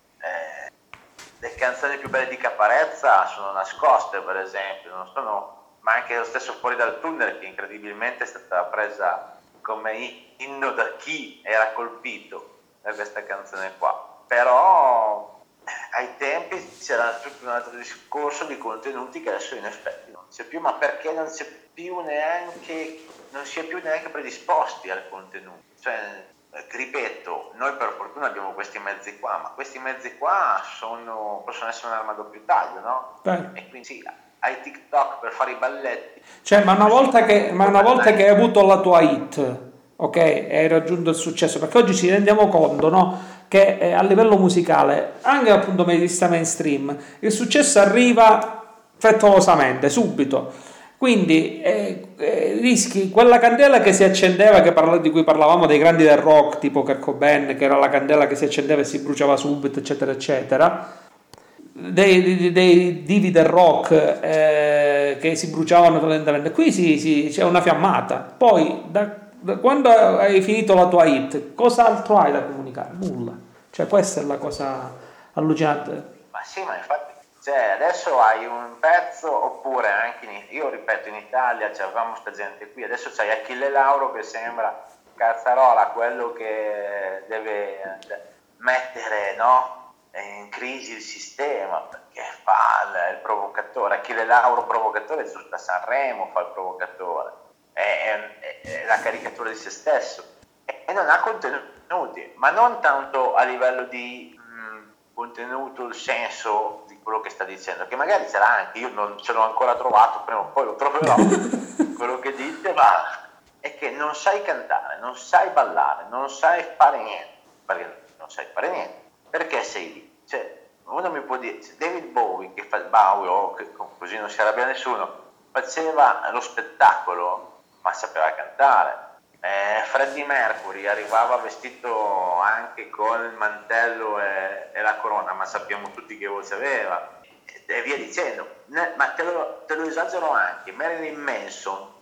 le canzoni più belle di Caparezza sono nascoste, per esempio, non sono, ma anche lo stesso Fuori dal tunnel, che incredibilmente è stata presa come inno da chi era colpito da questa canzone qua. Però eh, ai tempi c'era tutto un altro discorso di contenuti che adesso in effetti non c'è più, ma perché non c'è più neanche, non si è più neanche predisposti al contenuto. Cioè, eh, ripeto, noi per fortuna abbiamo questi mezzi qua, ma questi mezzi qua sono, possono essere un'arma a doppio taglio, no? Beh. E quindi sì, ai TikTok per fare i balletti. Cioè, ma una volta che, ma una volta che hai avuto la tua hit, ok, hai raggiunto il successo, perché oggi ci rendiamo conto, no? Che eh, a livello musicale, anche dal punto di vista mainstream, il successo arriva frettolosamente, subito. Quindi eh, eh, rischi quella candela che si accendeva, che parla, di cui parlavamo dei grandi del rock, tipo Kurt Cobain, che era la candela che si accendeva e si bruciava subito, eccetera, eccetera dei, dei, dei divi del rock eh, che si bruciavano lentamente. Qui si, si, c'è una fiammata. Poi, da quando hai finito la tua hit, cos'altro hai da comunicare? Nulla. Cioè, può essere la cosa allucinante. Ma sì, ma infatti, cioè, adesso hai un pezzo, oppure anche in, io ripeto, in Italia avevamo sta gente qui, adesso c'hai Achille Lauro che sembra cazzarola, quello che deve mettere, no? è in crisi il sistema perché fa il, il provocatore, Achille Lauro provocatore, giusto a Sanremo fa il provocatore, è, è, è, la caricatura di se stesso e, e, non ha contenuti, ma non tanto a livello di mh, mm, contenuto, il senso di quello che sta dicendo, che magari ce l'ha anche, io non ce l'ho ancora trovato, prima o poi lo troverò, [LAUGHS] quello che dite, ma è che non sai cantare, non sai ballare, non sai fare niente, perché non sai fare niente perché sei lì? Cioè, uno mi può dire, David Bowie, che fa il Bowie, oh, che così non si arrabbia nessuno, faceva lo spettacolo, ma sapeva cantare. Eh, Freddie Mercury arrivava vestito anche con il mantello e, e, la corona, ma sappiamo tutti che voce aveva, e via dicendo. Ne, ma te lo, te lo esagero anche, Marilyn Manson,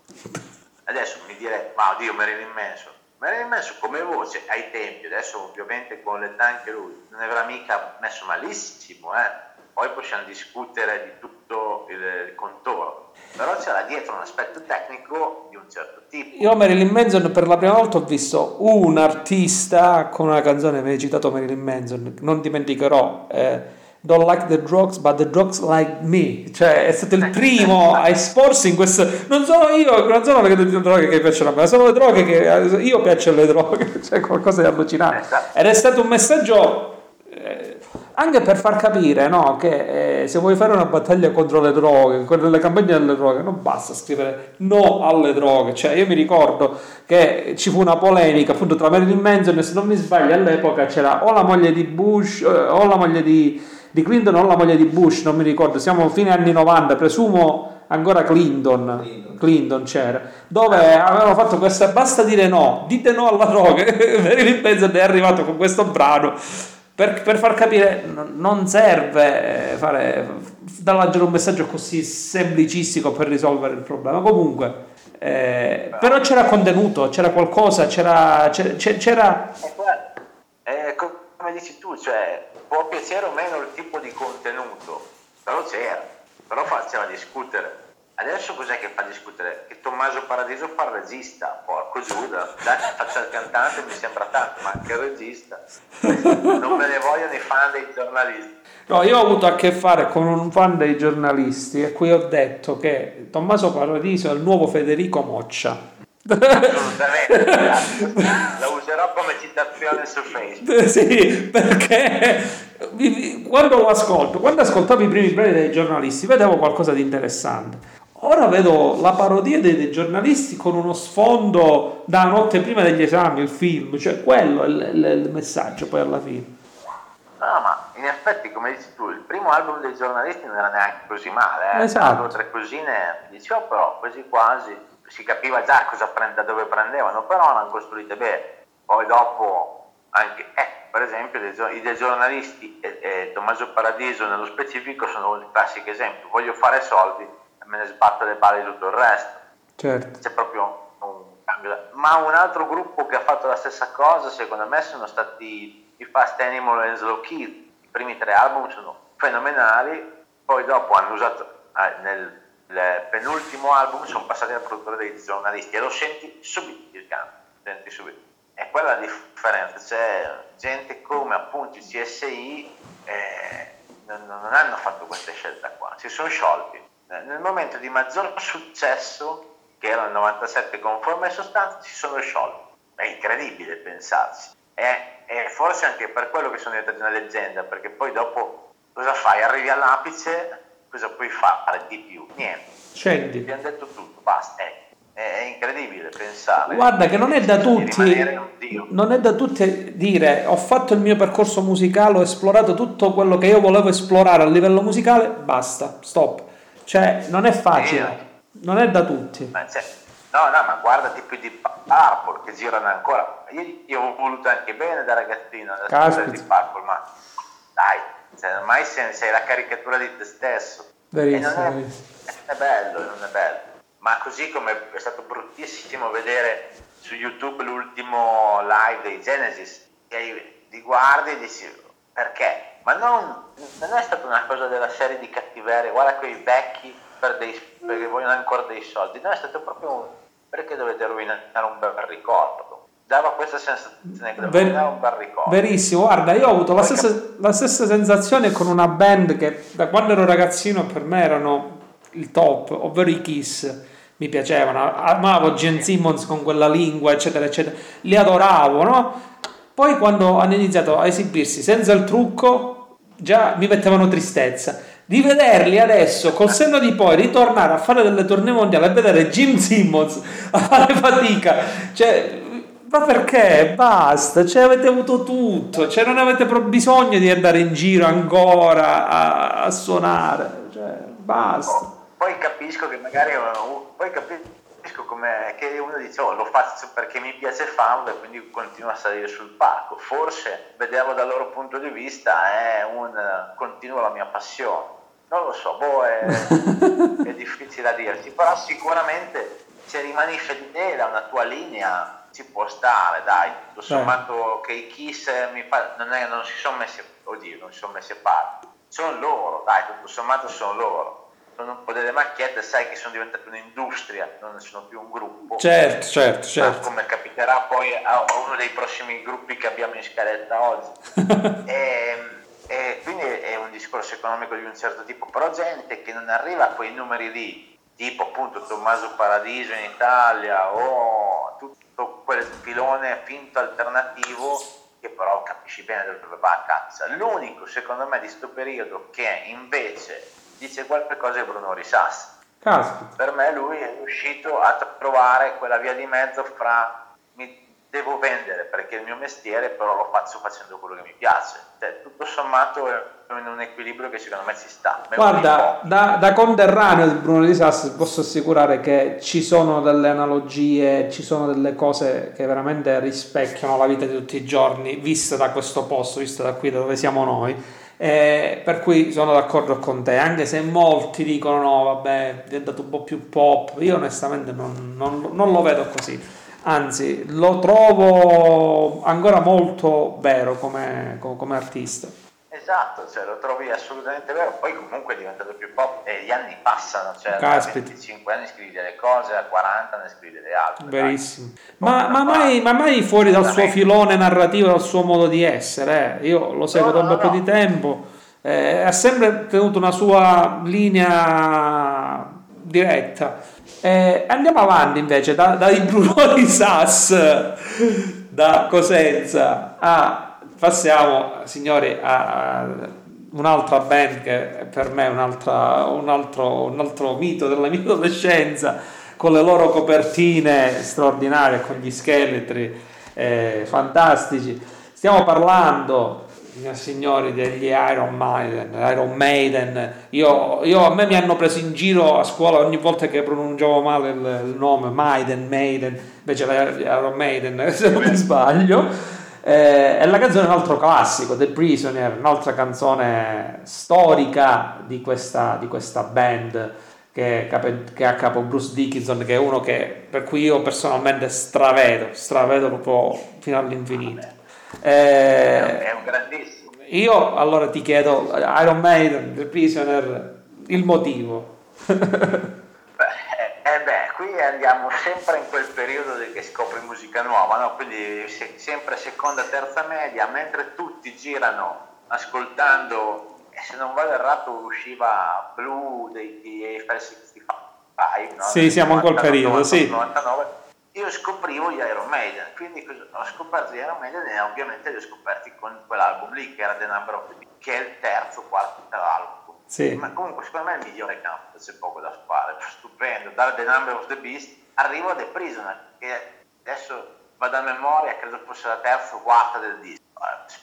adesso mi direi, ma oddio Marilyn Manson, Marilyn Manson come voce ai tempi, adesso ovviamente con l'età anche lui, non avrà mica messo malissimo, eh? poi possiamo discutere di tutto il, il contorno, però c'era dietro un aspetto tecnico di un certo tipo. Io Marilyn Manson per la prima volta ho visto un artista con una canzone, mi hai citato Marilyn Manson, non dimenticherò. Eh, don't like the drugs, but the drugs like me. Cioè, è stato il primo a esporsi in questo. Non sono io, non sono le droghe che piacciono a me, sono le droghe che io piaccio le droghe. [LAUGHS] Cioè, qualcosa di allucinante. Esatto. Ed è stato un messaggio. Anche per far capire no, che eh, se vuoi fare una battaglia contro le droghe, contro le campagne delle droghe, non basta scrivere no alle droghe. Cioè, io mi ricordo che ci fu una polemica appunto tra Marilyn Manson e se non mi sbaglio all'epoca c'era o la moglie di Bush eh, o la moglie di di Clinton o la moglie di Bush, non mi ricordo, siamo fine anni 90, presumo ancora Clinton, Clinton, Clinton c'era, dove avevano fatto questa, basta dire no, dite no alla droga, [LAUGHS] Marilyn Manson è arrivato con questo brano per, per far capire non serve fare, dall'agire un messaggio così semplicistico per risolvere il problema, comunque... Eh, però c'era contenuto, c'era qualcosa, c'era, c'era, c'era... Eh, come dici tu, cioè può piacere o meno il tipo di contenuto, però c'era, però faceva discutere. Adesso cos'è che fa discutere? Che Tommaso Paradiso fa il regista, porco Giuda, dai, faccia il cantante mi sembra tanto, ma anche il regista. Non me ne vogliono i fan dei giornalisti. No, io ho avuto a che fare con un fan dei giornalisti a cui ho detto che Tommaso Paradiso è il nuovo Federico Moccia Assolutamente, [LAUGHS] la userò come citazione su Facebook. [LAUGHS] Sì, perché quando lo ascolto, quando ascoltavo i primi brani dei giornalisti, vedevo qualcosa di interessante. Ora vedo la parodia dei, dei, giornalisti con uno sfondo da notte prima degli esami, il film, cioè quello è il, il, il messaggio poi alla fine. No, ma in effetti, come dici tu, il primo album dei giornalisti non era neanche così male, eh? esatto. Tre cosine, dicevo però quasi quasi si capiva già cosa prende, da dove prendevano, però erano costruite bene. Poi dopo anche, eh, per esempio, i dei giornalisti e, e, Tommaso Paradiso nello specifico sono il classico esempio. Voglio fare soldi me ne sbatto le palle di tutto il resto. Certo. C'è proprio un cambio. Ma un altro gruppo che ha fatto la stessa cosa, secondo me, sono stati i Fast Animal e Slow Kid. I primi tre album sono fenomenali, poi dopo hanno usato eh, nel il penultimo album sono passati dal produttore dei giornalisti e lo senti subito il cambio, senti subito. E quella è la differenza, c'è gente come appunto i CSI eh, non, non, hanno fatto questa scelta qua, si sono sciolti. Eh, nel momento di maggior successo, che era il 97 con forma e sostanza, si sono sciolti. È incredibile pensarci. E, e forse anche per quello che sono diventati una leggenda, perché poi dopo cosa fai? Arrivi all'apice cosa puoi fare di più? Niente. Scendi. Abbiamo detto tutto, basta. È, è incredibile pensare. Guarda che non è da tutti, non è da tutti dire ho fatto il mio percorso musicale, ho esplorato tutto quello che io volevo esplorare a livello musicale, basta, stop. Cioè, non è facile, non è da tutti. Ma no, no, ma guardati più di Purple che girano ancora. Io, io ho voluto anche bene da ragazzino la di Purple, ma dai, cioè, ormai sei, sei, la caricatura di te stesso. Verissimo, non è, è bello, non è bello. Ma così come è stato bruttissimo vedere su YouTube l'ultimo live dei Genesis, che li guardi e dici perché? Ma non, non è stata una cosa della serie di cattiveria, guarda quei vecchi per dei, perché vogliono ancora dei soldi, no, è stato proprio un, perché dovete rovinare un bel ricordo dava questa sensazione che Ver- un bel ricordo. Verissimo, guarda, io ho avuto la stessa, la stessa, sensazione con una band che da quando ero ragazzino per me erano il top, ovvero i Kiss. Mi piacevano, amavo Gene Simmons con quella lingua, eccetera, eccetera. Li adoravo, no? Poi quando hanno iniziato a esibirsi senza il trucco, già mi mettevano tristezza. Di vederli adesso, col senno di poi, ritornare a fare delle tournée mondiali e vedere Jim Simmons a fare fatica, cioè ma perché? Basta, cioè avete avuto tutto, cioè non avete bisogno di andare in giro ancora a, a suonare, cioè basta. Poi capisco che magari, poi capisco come che uno dice oh lo faccio perché mi piace farlo e quindi continuo a salire sul palco. Forse vederlo dal loro punto di vista è un continuo la mia passione. Non lo so, boh, è, [LAUGHS] è difficile da dirti, però sicuramente se rimani fedele a una tua linea ci può stare, dai, tutto sommato che i Kiss mi fa, non, è, non si sono messi, oddio, non si sono messi a parte, sono loro, dai, tutto sommato sono loro. Sono un po' delle macchiette, sai che sono diventate un'industria, non sono più un gruppo. Certo, certo, certo. come capiterà poi a uno dei prossimi gruppi che abbiamo in scaletta oggi. [LAUGHS] e, e quindi è un discorso economico di un certo tipo, però gente che non arriva a quei numeri lì, tipo appunto Tommaso Paradiso in Italia o tutto quel filone finto alternativo che però capisci bene dove va a cazzo. L'unico secondo me di questo periodo che invece dice qualcosa è Bruno Risassi. Per me lui è riuscito a trovare quella via di mezzo fra mi devo vendere perché è il mio mestiere, però lo faccio facendo quello che mi piace. Cioè, tutto sommato è in un equilibrio che secondo me ci sta. Me Guarda, da, da, conterraneo di Bruno Di Sassi posso assicurare che ci sono delle analogie, ci sono delle cose che veramente rispecchiano la vita di tutti i giorni, vista da questo posto, vista da qui dove siamo noi. Eh, per cui sono d'accordo con te, anche se molti dicono no, vabbè, è diventato un po' più pop, io onestamente non, non, non lo vedo così anzi lo trovo ancora molto vero come, come artista. Esatto, cioè, lo trovi assolutamente vero, poi comunque è diventato più pop e gli anni passano, cioè Caspita. a 25 anni scrivi delle cose, a 40 ne scrivi delle altre. Verissimo. Ma, ma, mai, ma, mai, fuori dal suo filone narrativo, dal suo modo di essere, eh? io lo seguo no, da un no, po' no. di tempo, eh, ha sempre tenuto una sua linea diretta eh, andiamo avanti invece da, dai Brunoni Sass da Cosenza a passiamo signori a, un'altra band che per me è un, altro, un altro mito della mia [LAUGHS] adolescenza con le loro copertine straordinarie con gli scheletri eh, fantastici stiamo parlando signori degli Iron Maiden, Iron Maiden. Io, io, a me mi hanno preso in giro a scuola ogni volta che pronunciavo male il, il nome Maiden, Maiden, invece Iron Maiden, [LAUGHS] se non mi sbaglio. Eh, e la canzone è un altro classico, The Prisoner, un'altra canzone storica di questa, di questa band che, che ha capo Bruce Dickinson, che è uno che, per cui io personalmente stravedo, stravedo proprio fino all'infinito. Eh, è un grandissimo. Io allora ti chiedo, Iron Maiden, The Prisoner, il motivo. [LAUGHS] qui andiamo sempre in quel periodo che scopri musica nuova, no? quindi se, sempre seconda, terza media, mentre tutti girano ascoltando, e se non vado errato usciva Blue dei, dei Eiffel 65, no? Sì, siamo in quel periodo, 90, sì. 99 io scoprivo gli Iron Maiden, quindi ho scoperto gli Iron Maiden e ovviamente li ho scoperti con quell'album lì che era The Number of the Beast, che è il terzo, quarto album. Sì. Ma comunque secondo me è il migliore campo, c'è poco da fare, stupendo, dare The Number of the Beast, arrivo a The Prisoner, che adesso vado a memoria, credo fosse la terza o quarta del disco.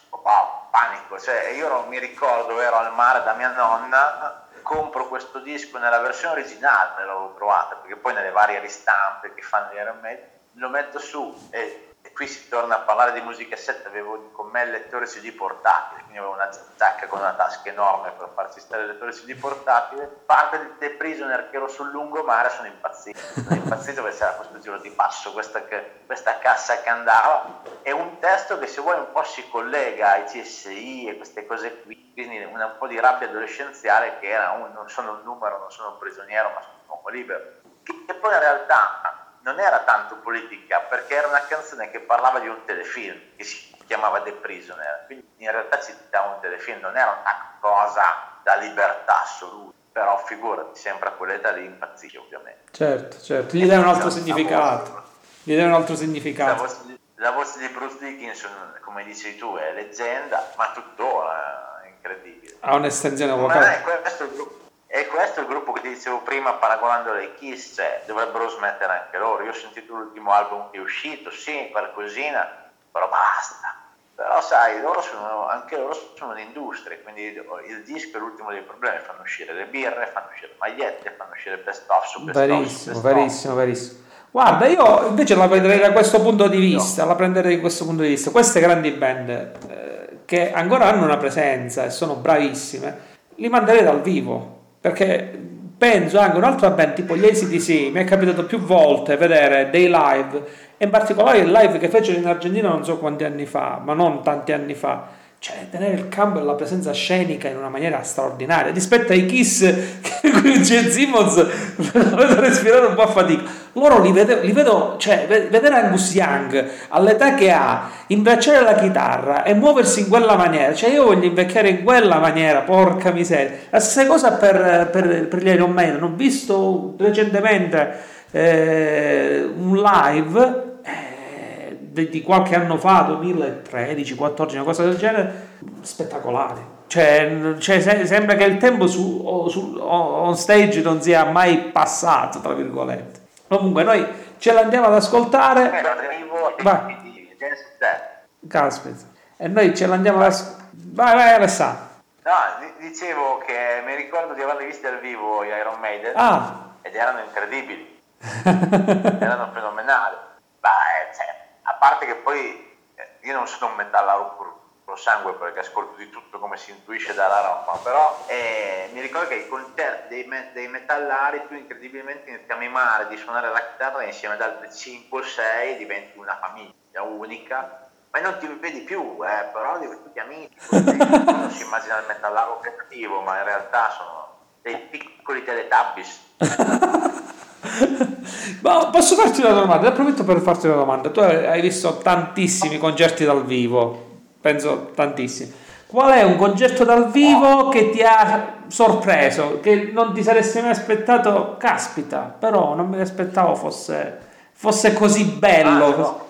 Wow, panico, cioè io non mi ricordo, ero al mare da mia nonna, compro questo disco nella versione originale, l'avevo trovata, perché poi nelle varie ristampe che fanno gli Iron Maiden, lo metto su e qui si torna a parlare di musica 7, avevo con me il lettore CD portatile, quindi avevo una giacca con una tasca enorme per farci stare il lettore CD portatile, parte di The Prisoner che ero sul lungomare, sono impazzito, sono impazzito perché c'era questo giro di passo, questa, questa cassa che andava, e un testo che se vuoi un po' si collega ai CSI e queste cose qui, quindi un po' di rabbia adolescenziale che era un, non sono un numero, non sono un prigioniero, ma sono un uomo libero, che poi in realtà non era tanto politica perché era una canzone che parlava di un telefilm che si chiamava The Prisoner, quindi in realtà citava un telefilm, non era una cosa da libertà assoluta, però figurati, sempre a quell'età lì impazzisce ovviamente. Certo, certo, gli dai un altro significato, gli dai un altro significato. La voce, di, la voce di Bruce Dickinson, come dici tu, è leggenda, ma tuttora è incredibile. Ha un'estensione vocale. Ma è questo il gruppo e questo è il gruppo che ti dicevo prima paragonandolo ai Kiss, cioè dovrebbero smettere anche loro. Io ho sentito l'ultimo album che è uscito, sì, qualcosina, però basta. Però sai, loro sono, anche loro sono un'industria, quindi il disco è l'ultimo dei problemi, fanno uscire le birre, fanno uscire magliette, fanno uscire best of su best Verissimo, off, verissimo, verissimo. Guarda, io invece la prenderei da questo punto di vista, no. la prenderei da questo punto di vista. Queste grandi band eh, che ancora hanno una presenza e sono bravissime, li manderei dal vivo perché penso anche un'altra band tipo gli ACDC mi è capitato più volte vedere dei live e in particolare il live che fecero in Argentina non so quanti anni fa ma non tanti anni fa cioè tenere il campo e la presenza scenica in una maniera straordinaria rispetto ai Kiss [LAUGHS] che qui Gene Simmons [LAUGHS] dovete respirare un po' a fatica. Loro li vedo, li vedo cioè vedere Angus Young all'età che ha invecchiare la chitarra e muoversi in quella maniera cioè io voglio invecchiare in quella maniera porca miseria. La stessa cosa per, per, per gli Iron Maiden ho visto recentemente eh, un live di qualche anno fa, 2013, 14, una cosa del genere, spettacolare. Cioè, cioè sembra che il tempo su, su, on stage non sia mai passato, tra virgolette. Comunque noi ce l'andiamo ad ascoltare. Vai. Caspita. E noi ce l'andiamo ad ascoltare. Vai, vai Alessandro. No, dicevo che mi ricordo di averli visti dal vivo gli Iron Maiden ah. ed erano incredibili, erano fenomenali. Beh, cioè, a parte che poi eh, io non sono un metallaro puro sangue perché ascolto di tutto come si intuisce dalla roba, però eh, mi ricordo che con te dei, me, dei metallari tu incredibilmente inizi a mimare di suonare la chitarra insieme ad altri 5 o 6 e diventi una famiglia unica, ma non ti vedi più, eh, però diventi tutti amici, [LAUGHS] non si immagina il metallaro cattivo, ma in realtà sono dei piccoli teletubbies. [LAUGHS] Ma posso farti una domanda? Approfitto per farti una domanda. Tu hai visto tantissimi concerti dal vivo, penso tantissimi. Qual è un concerto dal vivo che ti ha sorpreso, che non ti saresti mai aspettato? Caspita, però non me aspettavo fosse, fosse così bello. Ah, no.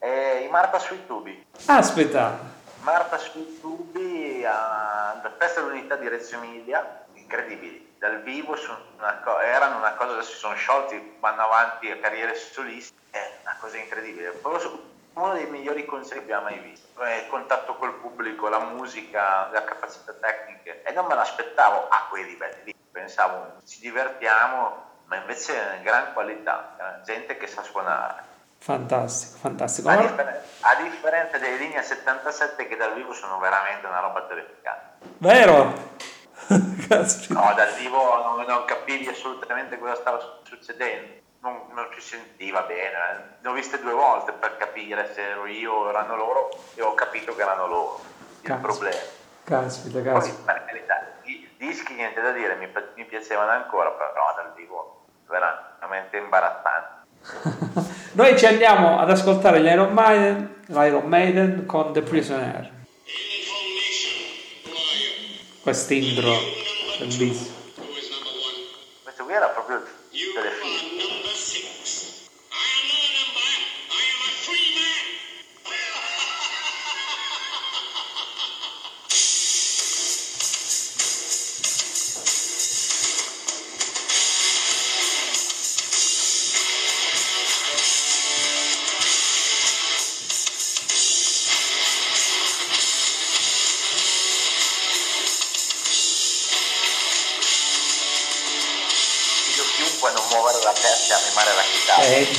eh, I Marta sui tubi. Aspetta. Marta sui tubi alla Festa dell'Unità di Reggio Emilia, incredibili dal vivo una co- erano una cosa, adesso si sono sciolti, vanno avanti a carriere soliste, è una cosa incredibile. Proprio uno dei migliori concerti che abbiamo mai visto. Il contatto col pubblico, la musica, le capacità tecniche, e non me l'aspettavo a quei livelli lì. Pensavo ci divertiamo, ma invece è gran qualità, gente che sa suonare. Fantastico, fantastico. A, differen- a differenza delle linee 77 che dal vivo sono veramente una roba terrificante. Vero? [LAUGHS] no, dal vivo non, non, capivi assolutamente cosa stava succedendo, non, non ci sentiva bene. Eh. Ne ho viste due volte per capire se ero io o erano loro e ho capito che erano loro il caspita, problema. Caspita, caspita. Poi, carità, i dischi niente da dire, mi, mi piacevano ancora, però dal vivo veramente imbarazzante. [LAUGHS] Noi ci andiamo ad ascoltare gli Iron Maiden, l'Iron Maiden con The Prisoner quest'intro bellissimo. Questo qui era proprio il telefilm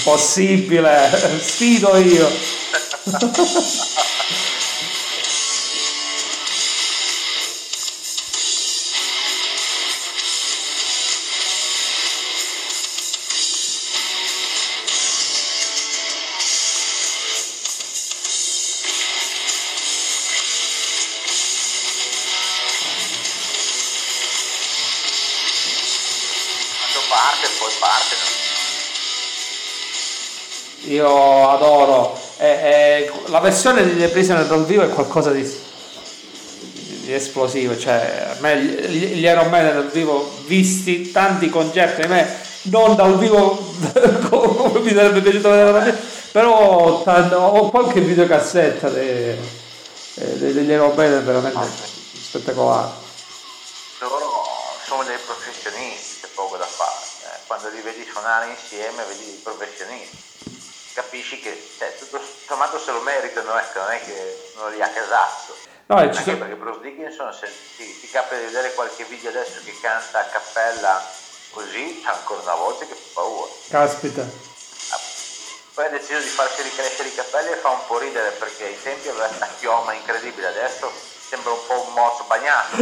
impossibile, sfido io [LAUGHS] versione di The Prisoner dal vivo è qualcosa di, di esplosivo. Cioè, a me gli, Iron Man dal vivo, visti tanti concerti, a me non dal vivo [LAUGHS] come mi sarebbe piaciuto vedere da me, però ho qualche videocassetta de, de, degli Iron Man veramente spettacolare. Loro sono dei professionisti, c'è poco da fare. Eh, quando li vedi suonare insieme, vedi dei professionisti capisci che cioè, tutto sommato se lo meritano, ecco, non è che non li ha casazzo. No, Anche sono... perché Bruce Dickinson, se ti, ti capita di vedere qualche video adesso che canta a cappella così, c'è ancora una volta che fa paura. Caspita. Poi ha deciso di farsi ricrescere i capelli e fa un po' ridere perché ai tempi aveva questa chioma incredibile, adesso sembra un po' un morso bagnato.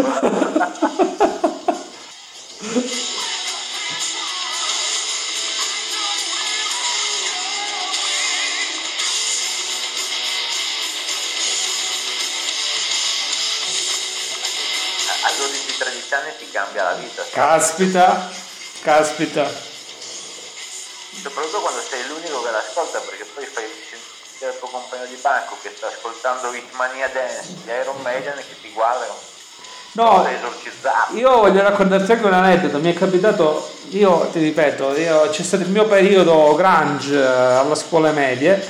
[LAUGHS] [LAUGHS] ti cambia la vita. Caspita, caspita. Soprattutto quando sei l'unico che l'ascolta, perché poi fai sentire il tuo compagno di banco che sta ascoltando Hitmania Dance di Iron Maiden e che ti guarda No, io voglio raccontarti anche un aneddoto, mi è capitato, io ti ripeto, io, c'è stato il mio periodo grunge eh, alla scuola medie,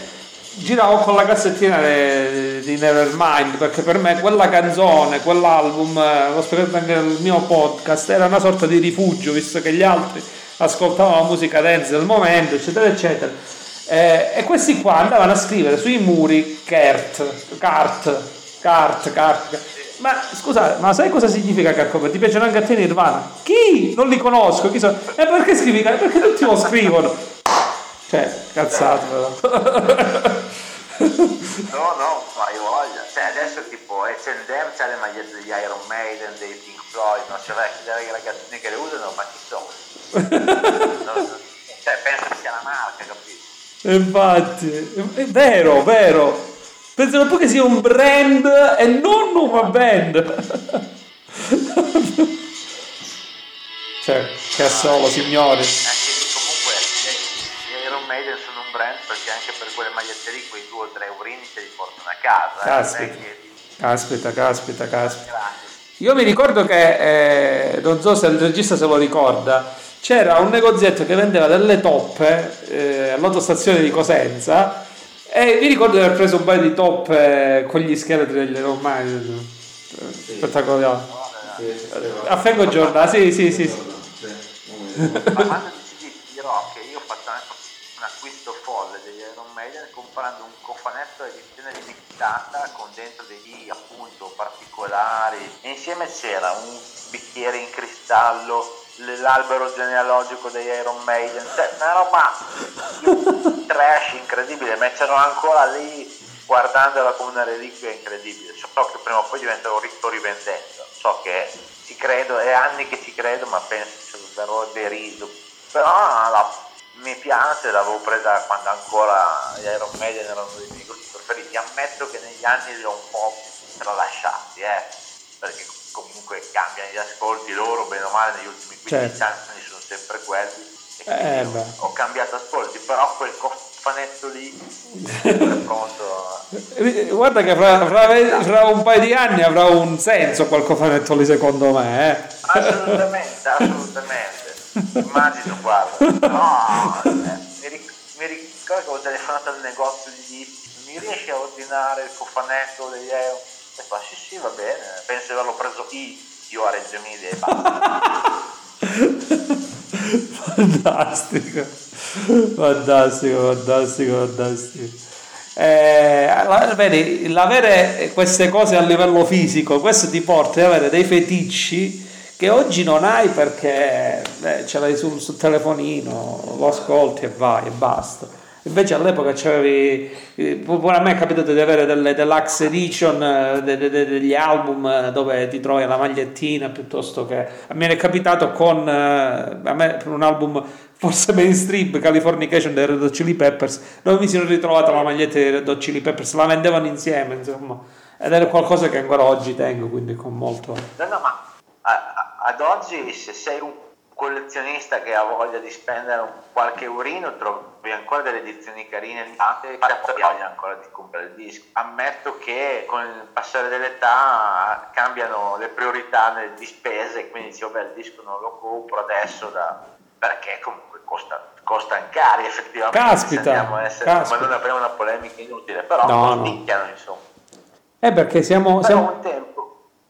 giravo con la cassettina di Nevermind perché per me quella canzone, quell'album, l'ho spiegato anche nel mio podcast, era una sorta di rifugio visto che gli altri ascoltavano la musica dance del momento, eccetera, eccetera. Eh, e questi qua andavano a scrivere sui muri Kert, Kart, Kart, Kart. Ma scusa, ma sai cosa significa Carcover? Ti piacciono anche a te Nirvana? Chi? Non li conosco, chi sono? E perché scrivi? Perché tutti lo scrivono? Cioè, cazzato però. [LAUGHS] no, no, ma io voglio. Cioè, adesso tipo H&M c'ha le magliette degli Iron Maiden, dei Pink Floyd, non c'è le ragazzine che le usano, ma chi sono? [LAUGHS] no, cioè, penso che sia la marca, capito? Infatti, è vero, vero. Pensano poi che sia un brand e non una band. [LAUGHS] cioè, che solo, signori. Casa. Eh, caspita, eh, caspita, caspita, caspita. Io mi ricordo che, eh, non so se il regista se lo ricorda, c'era un negozietto che vendeva delle toppe eh, all'autostazione di Cosenza e mi ricordo di aver preso un paio di toppe con gli scheletri degli romani. Sì. Spettacolare. Sì, a Fengo Giornata, sì, sì, sì. sì. Ma comprando un cofanetto limitata con dentro degli appunto particolari. E insieme c'era un bicchiere in cristallo l'albero genealogico degli Iron Maiden cioè una roba trash incredibile. Ma c'erano ancora lì guardandola come una reliquia incredibile. So che prima o poi diventerò ricco rivendendo. So che ci credo è anni che ci credo ma penso che verrò deriso. Però la mi piace, l'avevo presa quando ancora gli Iron Maiden erano dei miei preferiti. Ammetto che negli anni li ho un po' tralasciati, eh, perché comunque cambiano gli ascolti loro, bene o male, negli ultimi 15 certo. anni sono sempre quelli. E eh, ho, ho, cambiato ascolti, però quel cofanetto lì è [LAUGHS] pronto. Guarda che fra, fra, fra, un paio di anni avrà un senso quel cofanetto lì, secondo me. Eh. Assolutamente, assolutamente immagino guarda no eh, mi, ric- mi, ricordo che ho telefonato al negozio di dischi riesci a ordinare il cofanetto degli euro e fa sì sì va bene. Penso di averlo preso io a Reggio Emilia e basta. Fantastico. Fantastico fantastico fantastico. Eh, vedi, l'avere queste cose a livello fisico questo ti porta ad avere dei feticci che oggi non hai perché beh, ce l'hai sul, sul telefonino, lo ascolti e vai e basta. Invece all'epoca c'avevi, eh, pure a me è capitato di avere delle deluxe edition eh, de, de, de, degli album eh, dove ti trovi la magliettina piuttosto che... A me è capitato con, a me un album forse mainstream, Californication dei Red Hot Chili Peppers, dove mi sono ritrovato la maglietta dei Red Hot Chili Peppers, la vendevano insieme, insomma, ed è qualcosa che ancora oggi tengo, quindi con molto... No, no, ma ad oggi se sei un collezionista che ha voglia di spendere qualche eurino trovi ancora delle edizioni carine e voglia ancora di comprare il disco ammetto che con il passare dell'età cambiano le priorità di spese quindi dicevo beh il disco non lo compro adesso da... perché comunque costa, costa cari effettivamente caspita, essere, caspita. ma non apriamo una polemica inutile però no, no. insomma eh perché siamo, siamo...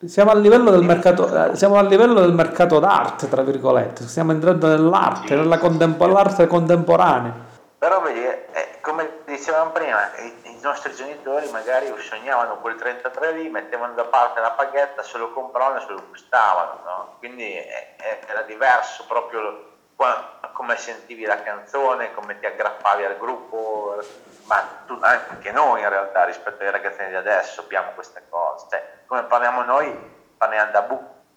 siamo a livello del mercato, siamo a livello del mercato d'arte, tra virgolette, stiamo entrando nell'arte, nella contempo- contemporanea. Però vedi, eh, come dicevamo prima, i, i, nostri genitori magari sognavano quel 33 lì, mettevano da parte la paghetta, se lo compravano e se lo gustavano, no? quindi eh, era diverso proprio come sentivi la canzone, come ti aggrappavi al gruppo, ma tu, anche noi in realtà rispetto ai ragazzini di adesso abbiamo queste cose, cioè, come parliamo noi parliamo da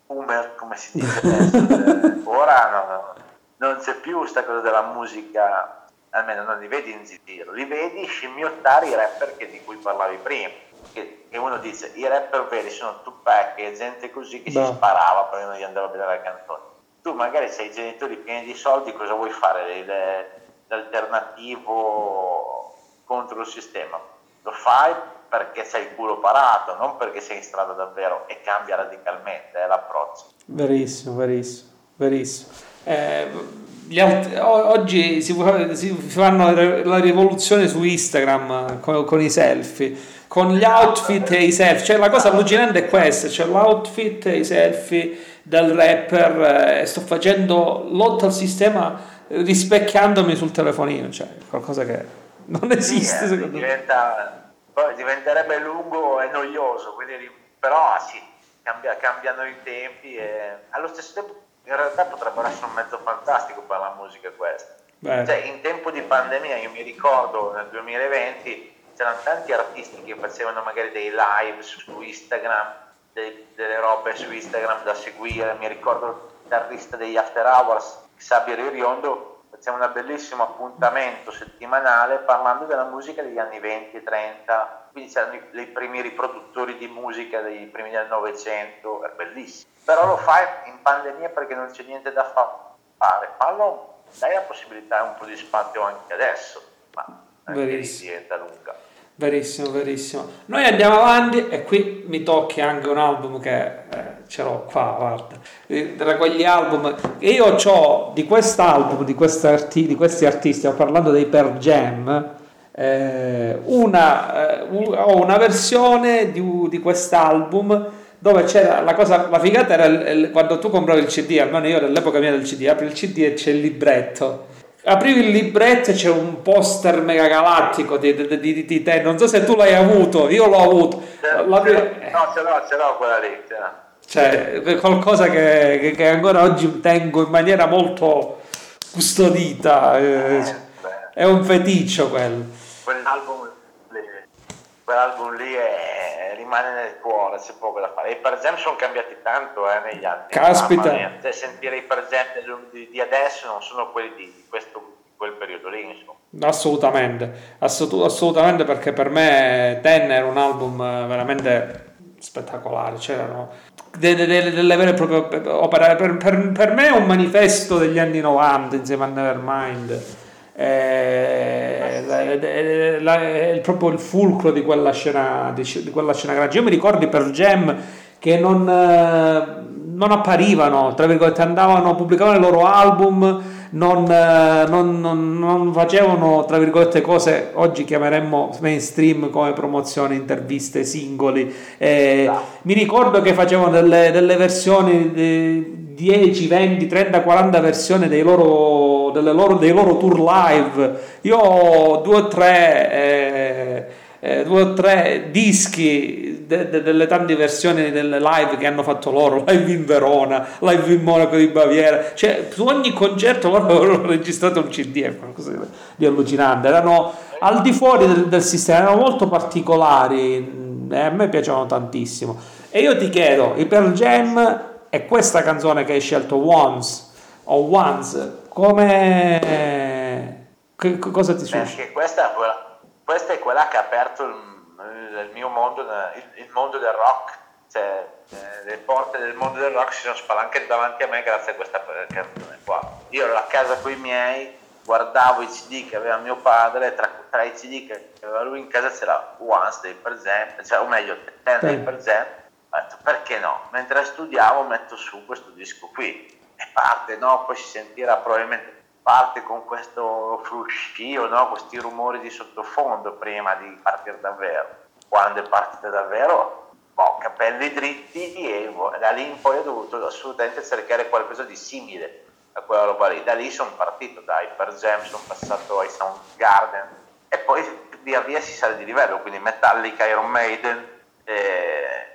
boomer come si dice [LAUGHS] adesso, ora no, no, non c'è più questa cosa della musica, almeno non li vedi in giro, li vedi scimmiottare i rapper che, di cui parlavi prima, che, che, uno dice i rapper veri sono Tupac e gente così che Beh. si sparava prima di andare a vedere la canzone. Tu magari sei i genitori pieni di soldi, cosa vuoi fare? L'alternativo contro il sistema. Lo fai perché sei il culo parato, non perché sei in strada davvero e cambia radicalmente eh, l'approccio. Verissimo, verissimo, verissimo. Eh, alt- oggi si, si, fanno la rivoluzione su Instagram con, con, i selfie, con gli outfit e i selfie. Cioè, la cosa allucinante è questa: c'è cioè l'outfit e i selfie del rapper. Eh, sto facendo lotta al sistema rispecchiandomi sul telefonino, cioè qualcosa che non esiste sì, secondo diventa, me. diventerebbe lungo e noioso, quindi, però ah, sì, cambia, cambiano i tempi e allo stesso tempo in realtà potrebbero essere un mezzo fantastico per la musica questa. Cioè, in tempo di pandemia, io mi ricordo nel 2020 c'erano tanti artisti che facevano magari dei live su Instagram, dei, delle robe su Instagram da seguire. Mi ricordo il chitarrista degli After Hours, Sabio Riondo, facciamo un bellissimo appuntamento settimanale parlando della musica degli anni 20 e 30, quindi c'erano i, i primi riproduttori di musica dei primi del Novecento, è bellissimo. Però lo fai in pandemia perché non c'è niente da fare, fallo, dai la possibilità un po' di spazio anche adesso, ma anche lì diventa lunga. Verissimo, verissimo. Noi andiamo avanti e qui mi tocchi anche un album che eh, ce l'ho qua, guarda. Tra quegli album io ho di quest'album, di, arti, di questi artisti, stiamo parlando dei Per Jam, eh, una, eh, ho una versione di, di quest'album dove c'era la cosa, la figata era il, il, quando tu compravi il CD, almeno io all'epoca mia del CD, apri il CD e c'è il libretto. Aprivi il libretto e c'è un poster mega galattico di, di, di, di, te non so se tu l'hai avuto io l'ho avuto. No ce l'ho ce l'ho quella lì cioè qualcosa che, che, che, ancora oggi tengo in maniera molto custodita eh, eh è un feticcio quello quell'album lì, quell'album lì è, rimane nel cuore c'è poco da fare i per esempio sono cambiati tanto eh, negli anni. Caspita. Cioè, sentire i per esempio di, di adesso non sono quelli di questo, quel periodo lì, insomma. Assolutamente, assolutamente perché per me Ten era un album eh, veramente spettacolare, c'erano delle, delle, delle vere e proprie opere, per, per, per, me è un manifesto degli anni 90 insieme a Nevermind. È, è, è, è, proprio il fulcro di quella scena di, di quella scena grande. Io mi ricordo per Gem che non, eh, non apparivano, tra virgolette, andavano, pubblicavano i loro album non, eh, non, non, non, facevano tra virgolette cose oggi chiameremmo mainstream come promozione, interviste, singoli. Eh, no. Mi ricordo che facevano delle, delle versioni di 10, 20, 30, 40 versioni dei loro, loro, dei loro tour live. Io ho due o tre, eh, eh, due o tre dischi de, de, delle tante versioni delle live che hanno fatto loro, [LAUGHS] live in Verona, live in Monaco di Baviera, cioè su ogni concerto loro [LAUGHS] avevano registrato un CD, è qualcosa di allucinante, erano al di fuori del, del sistema, erano molto particolari e a me piacevano tantissimo. E io ti chiedo, i Pearl Jam e questa canzone che hai scelto, Once o Once, come... Che, cosa ti succede? Perché questa, questa, è quella che ha aperto il, il mio mondo, il, il, mondo del rock. Cioè, eh, le porte del mondo del rock si sono spalancate davanti a me grazie a questa canzone qua. Io ero a casa con i miei, guardavo i CD che aveva mio padre, tra, tra i CD che aveva lui in casa c'era Once per esempio, cioè, o meglio Ten per esempio. Ho detto perché no? Mentre studiavo metto su questo disco qui e parte, no? Poi si sentirà probabilmente parte con questo fruscio, no? questi rumori di sottofondo prima di partire davvero. Quando è partita davvero, boh, capelli dritti e da lì in poi ho dovuto assolutamente cercare qualcosa di simile a quella roba lì. Da lì sono partito, da Hyper Jam, sono passato ai Soundgarden e poi via via si sale di livello, quindi Metallica, Iron Maiden, eh,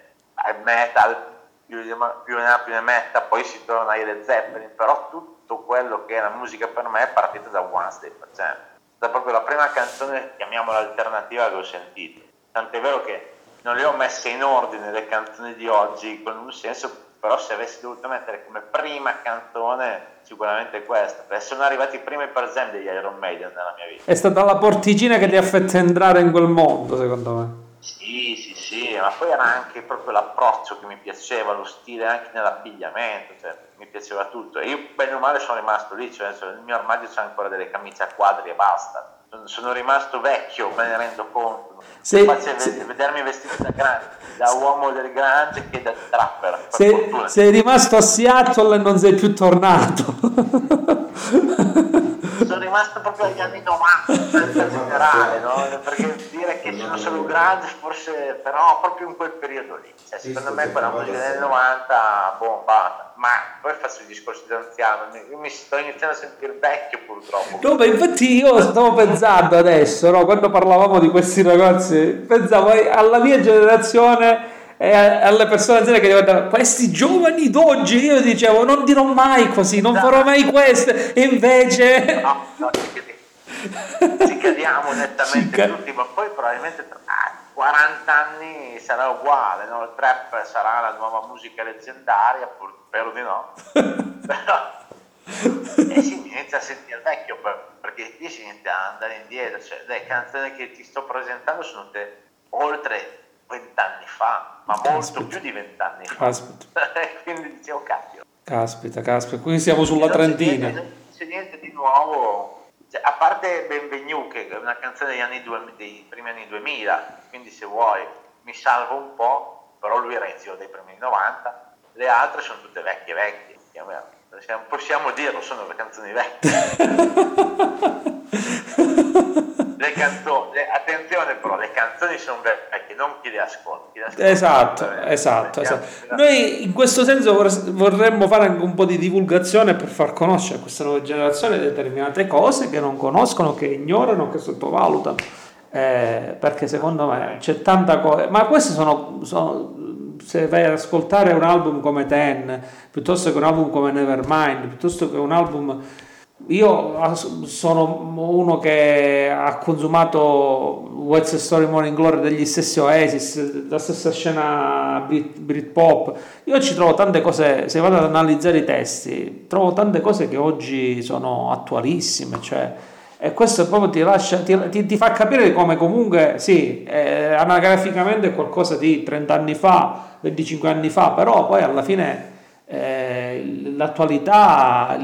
metal, più ne metta, poi si torna ai Led Zeppelin, però tutto quello che è la musica per me è partita da One Step per È stata proprio la prima canzone, chiamiamola alternativa, che ho sentito. Tant'è vero che non le ho messe in ordine le canzoni di oggi con un senso, però se avessi dovuto mettere come prima canzone sicuramente questa, perché sono arrivati prima per esempio degli Iron Maiden nella mia vita. È stata la porticina che ti ha fatto entrare in quel mondo, secondo me. Sì, sì, sì, ma poi era anche proprio l'approccio che mi piaceva, lo stile anche nell'abbigliamento, cioè, mi piaceva tutto. E io bene o male sono rimasto lì, cioè, nel mio armadio c'è ancora delle camicie a quadri e basta. Sono rimasto vecchio, me ne rendo conto. Se, faccio se, vedermi vestito da grande, da uomo del grande che da trapper. Se, sei rimasto a Seattle e non sei più tornato. [LAUGHS] rimasto proprio agli anni 90 in [LAUGHS] generale, no? perché dire che sono solo grande forse, però proprio in quel periodo lì, cioè, secondo me quella musica degli anni 90, boh, basta. ma poi faccio i discorsi da anziano, io mi sto iniziando a sentire vecchio purtroppo. No, ma infatti io stavo pensando adesso, no? quando parlavamo di questi ragazzi, pensavo alla mia generazione e alle persone anziane che dicono questi giovani d'oggi io dicevo non dirò mai così non farò mai questo e invece no, no, ci cadiamo [LAUGHS] nettamente ca- tutti ma poi probabilmente tra 40 anni sarà uguale no? il trap sarà la nuova musica leggendaria spero di no. [LAUGHS] Però e si inizia a sentire vecchio perché qui si inizia ad andare indietro cioè le canzoni che ti sto presentando sono tutte oltre vent'anni fa, ma molto più di vent'anni fa. Caspita. [LAUGHS] Quindi dicevo, cacchio. Caspita, caspita, qui siamo sulla trentina. Non c'è niente di nuovo, cioè, a parte Benvenu, che è una canzone degli, anni due, dei primi anni 2000, quindi se vuoi mi salvo un po', però lui era giro dei primi anni 90, le altre sono tutte vecchie vecchie, possiamo dirlo, sono le canzoni vecchie. [LAUGHS] canzoni, attenzione però, le canzoni sono vecchie, non chi le ascolta. Chi le ascolta esatto, esatto, esatto. Noi in questo senso vorremmo fare anche un po' di divulgazione per far conoscere a questa nuova generazione determinate cose che non conoscono, che ignorano, che sottovalutano. Eh, perché secondo me c'è tanta cosa, ma queste sono, sono se vai ad ascoltare un album come Ten, piuttosto che un album come Nevermind, piuttosto che un album io sono uno che ha consumato the Story Morning Glory degli stessi Oasis, la stessa scena Brit, Britpop. Io ci trovo tante cose, se vado ad analizzare i testi, trovo tante cose che oggi sono attualissime, cioè, e questo proprio ti, lascia, ti, ti, ti fa capire come comunque, sì, eh, anagraficamente è qualcosa di 30 anni fa, 25 anni fa, però poi alla fine eh, l'attualità,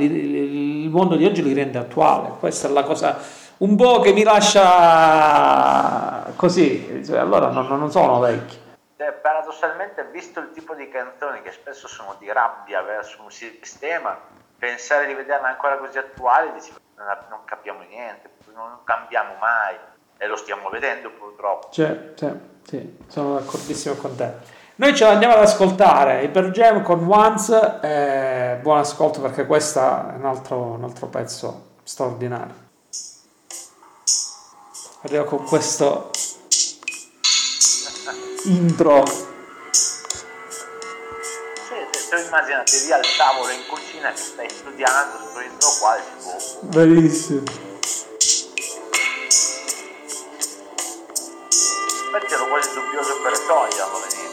mondo di oggi li rende attuale. Questa è la cosa un po' che mi lascia così, cioè, allora non, non sono vecchi. Cioè, paradossalmente, visto il tipo di canzoni che spesso sono di rabbia verso un sistema, pensare di vederle ancora così attuali, dici, non, non capiamo niente, non cambiamo mai e lo stiamo vedendo purtroppo. Cioè, cioè, sì, sono d'accordissimo con te. Noi ce l'andiamo ad ascoltare, Hyper Jam con Once, eh, buon ascolto perché questo è un altro, un altro pezzo straordinario. Arrivo con questo intro. Sì, te immaginati lì al tavolo in cucina che stai studiando, sto intro qua e si può. Bellissimo. Infatti ero quasi dubbioso per toglierlo all'inizio.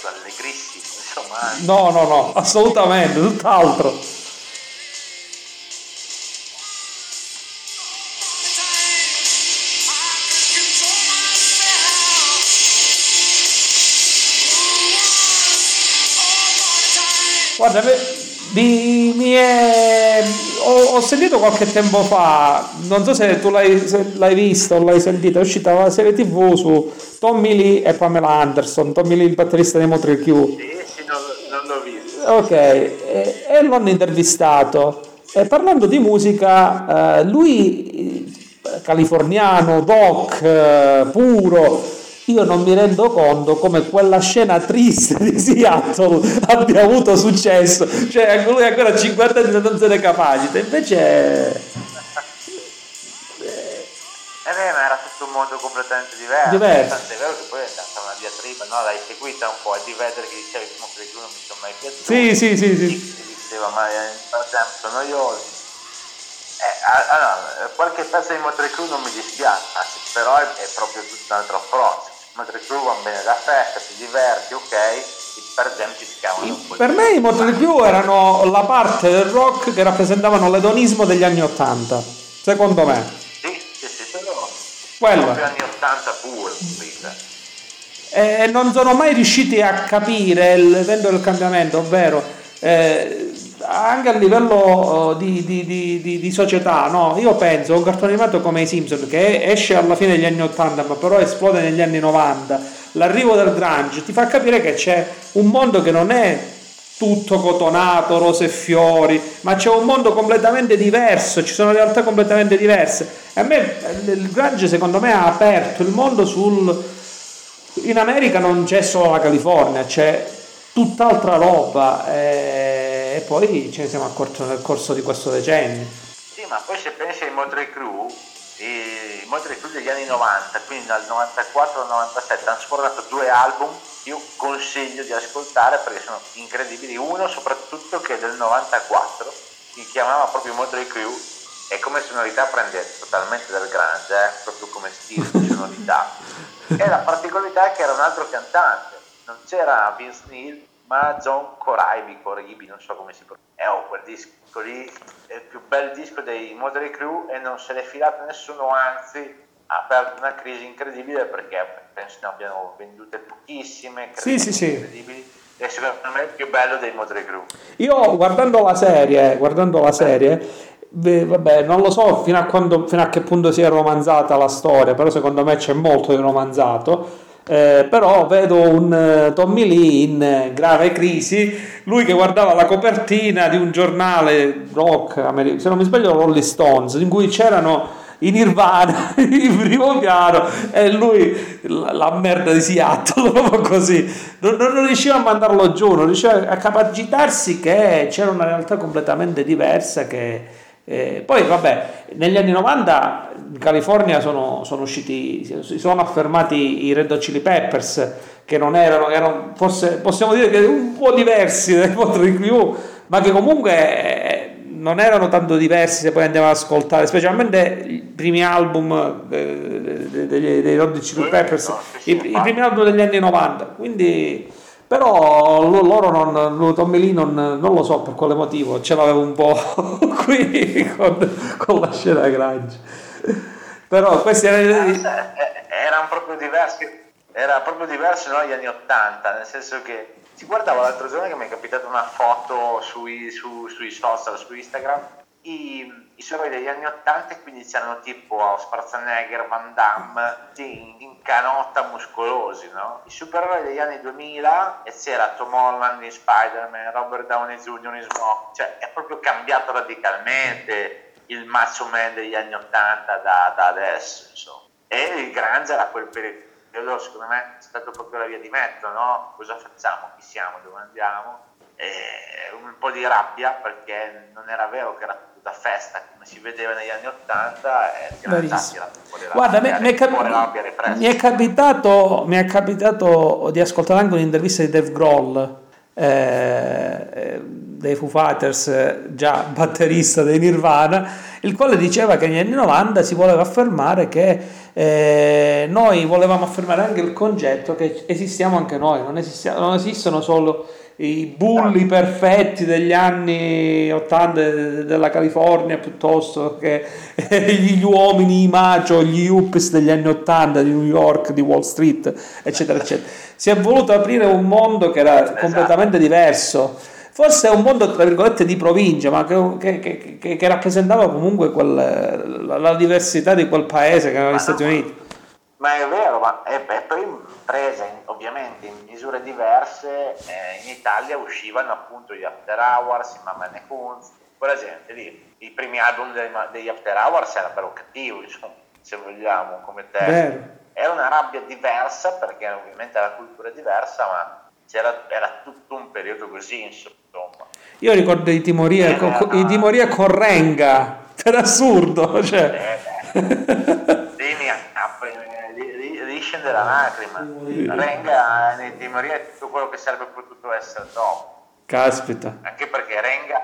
parte. [LAUGHS] No, no, no, assolutamente, tutt'altro. Guarda, mi, mi è... ho, sentito qualche tempo fa, non so se tu l'hai, se l'hai visto o l'hai sentito, è uscita la serie tv su Tommy Lee e Pamela Anderson, Tommy Lee il batterista dei Motley Crue. Sì, sì, non, non l'ho visto. Ok, e, e lo hanno intervistato. E parlando di musica, eh, lui eh, californiano, doc, eh, puro, io non mi rendo conto come quella scena triste di Seattle [LAUGHS] abbia avuto successo. Cioè, lui ancora a 50 anni non se ne capacita, invece... Eh beh, ma era tutto un mondo completamente diverso. diverso. Tant'è vero che poi è stata una diatriba, no? L'hai seguita un po', è di vedere che diceva che Motley Crue non mi sono mai piaciuto. Sì, sì, sì, sì. diceva, ma per esempio sono noiosi. Eh, allora, qualche pezzo di Motley Crue non mi dispiace, però è, è proprio tutto un altro approccio. Motley Crue va bene da festa, ti diverti, ok, per esempio si chiamano un po'. Per me i Motley Crue erano la parte del rock che rappresentavano l'edonismo degli anni Ottanta, secondo me. Sì, sì, sì, sono Quello. proprio anni Ottanta pure. E non sono mai riusciti a capire l'evento del cambiamento, ovvero eh, anche a livello oh, di, di, di, di, società, no? io penso a un cartone animato come i Simpson che esce alla fine degli anni 80 ma però esplode negli anni 90, l'arrivo del grunge ti fa capire che c'è un mondo che non è tutto cotonato, rose e fiori, ma c'è un mondo completamente diverso, ci sono realtà completamente diverse. E a me il grunge secondo me ha aperto il mondo sul... In America non c'è solo la California, c'è tutt'altra roba. Eh e poi ce ne siamo accorti nel corso di questo decennio. Sì, ma poi se pensi ai Motley Crue, i Motley Crue degli anni 90, quindi dal 94 al 97, hanno sfornato due album, io consiglio di ascoltare perché sono incredibili, uno soprattutto che è del 94, si chiamava proprio Motley Crue e come sonorità prende totalmente dal grande, eh? proprio come stile di sonorità. [LAUGHS] E la particolarità è che era un altro cantante, non c'era Vince Neil, ma John Coraibi, Coraibi, non so come si pronuncia. Eh, oh, quel disco lì è il più bel disco dei Motley Crue e non se l'è filato nessuno, anzi ha aperto una crisi incredibile perché penso ne abbiano vendute pochissime, sì, sì, sì. incredibili. E secondo me è il più bello dei Motley Crue. Io guardando la serie, guardando la serie vabbè, non lo so fino a, quando, fino a, che punto si è romanzata la storia, però secondo me c'è molto di romanzato. Eh, però vedo un uh, Tommy Lee in uh, grave crisi, lui che guardava la copertina di un giornale rock, se non mi sbaglio Rolling Stones, in cui c'erano in Nirvana [LAUGHS] in primo piano e lui la, la merda di Seattle [LAUGHS] proprio così. Non, non, riusciva a mandarlo giù non riusciva a capacitarsi che c'era una realtà completamente diversa che eh, poi vabbè, negli anni 90 in California sono, sono, usciti, si sono affermati i Red Hot Chili Peppers che non erano, erano forse possiamo dire che un po' diversi dai Motley Crue, ma che comunque eh, non erano tanto diversi se poi andiamo ad ascoltare, specialmente i primi album eh, dei, dei, dei Red Hot Chili Peppers, i, i primi album degli anni 90, quindi però loro non, Lee non, non, lo so per quale motivo, ce l'avevo un po' [LAUGHS] qui con, con la scena grunge. Però questi erano... erano proprio diversi, era proprio diverso dagli anni 80, nel senso che si guardava l'altro giorno che mi è capitata una foto sui, su, sui social, su Instagram, i, i supereroi degli anni 80 e quindi c'erano tipo Schwarzenegger, Van Damme, in, in canotta muscolosi, no? I supereroi degli anni 2000 e c'era Tom Holland in Spider-Man, Robert Downey Jr. in Smoke, cioè è proprio cambiato radicalmente il macho man degli anni 80 da, da adesso, insomma. E il Grange era quel periodo, secondo me, è stato proprio la via di mezzo, no? Cosa facciamo? Chi siamo? Dove andiamo? E un po' di rabbia perché non era vero che era da festa come si vedeva negli anni 80 e Guarda, mi, mi, è cap- mi, è capitato, mi è capitato di ascoltare anche un'intervista di Dave Grohl eh, eh dei Foo Fighters, già batterista dei Nirvana, il quale diceva che negli anni 90 si voleva affermare che eh, noi volevamo affermare anche il concetto che esistiamo anche noi, non, non esistono solo i bulli perfetti degli anni 80 della California piuttosto che [LAUGHS] gli uomini i macho, gli yuppies degli anni 80 di New York, di Wall Street, eccetera, eccetera. Si è voluto aprire un mondo che era esatto. completamente diverso. Forse è un mondo, tra virgolette, di provincia, ma che, che, che, che rappresentava comunque quel, la, la, diversità di quel paese che erano gli Stati Uniti. Ma è vero, ma è, è poi presa ovviamente in misure diverse, eh, in Italia uscivano appunto gli After Hours, i Mamma Ne Kunz, quella gente lì. I primi album dei, degli After Hours erano cattivi, insomma, se vogliamo, come te. Era una rabbia diversa perché ovviamente la cultura è diversa, ma era tutto un periodo così, insomma. Io ricordo i Timoria, eh, co- i Timoria Correnga, per [LAUGHS] assurdo, cioè. Eh, scende la lacrima. Renga nei Timoria è tutto quello che sarebbe potuto essere dopo. Caspita. Anche perché Renga,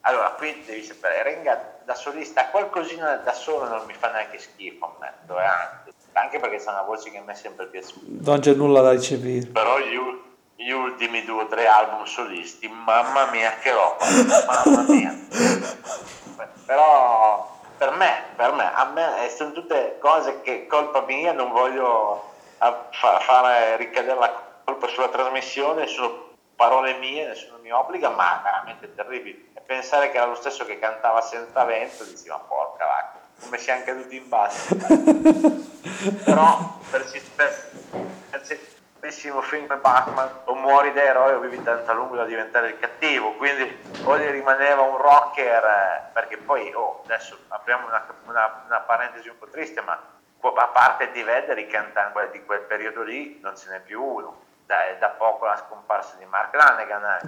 allora qui devi sapere, Renga da solista qualcosina da solo non mi fa neanche schifo, ammetto, eh, anche, perché c'è una voce che mi è sempre piaciuta. Non c'è nulla da ricepire. Però gli, gli ultimi due o tre album solisti, mamma mia che roba, mamma mia. [LAUGHS] Però per me, per me, a me sono tutte cose che colpa mia non voglio fare ricadere la colpa sulla trasmissione, sono parole mie, nessuno mi obbliga, ma veramente terribili. E pensare che era lo stesso che cantava senza vento, dici ma porca vacca, come siamo caduti in basso. [LAUGHS] Però per, per, per bellissimo film come Batman, o muori da eroe o vivi tanto a lungo da diventare il cattivo, quindi o gli rimaneva un rocker, eh, perché poi, oh, adesso apriamo una, una, una parentesi un po' triste, ma a parte di Vedder, i cantanti di quel periodo lì non ce n'è più uno. Da, da poco la scomparsa di Mark Lanegan.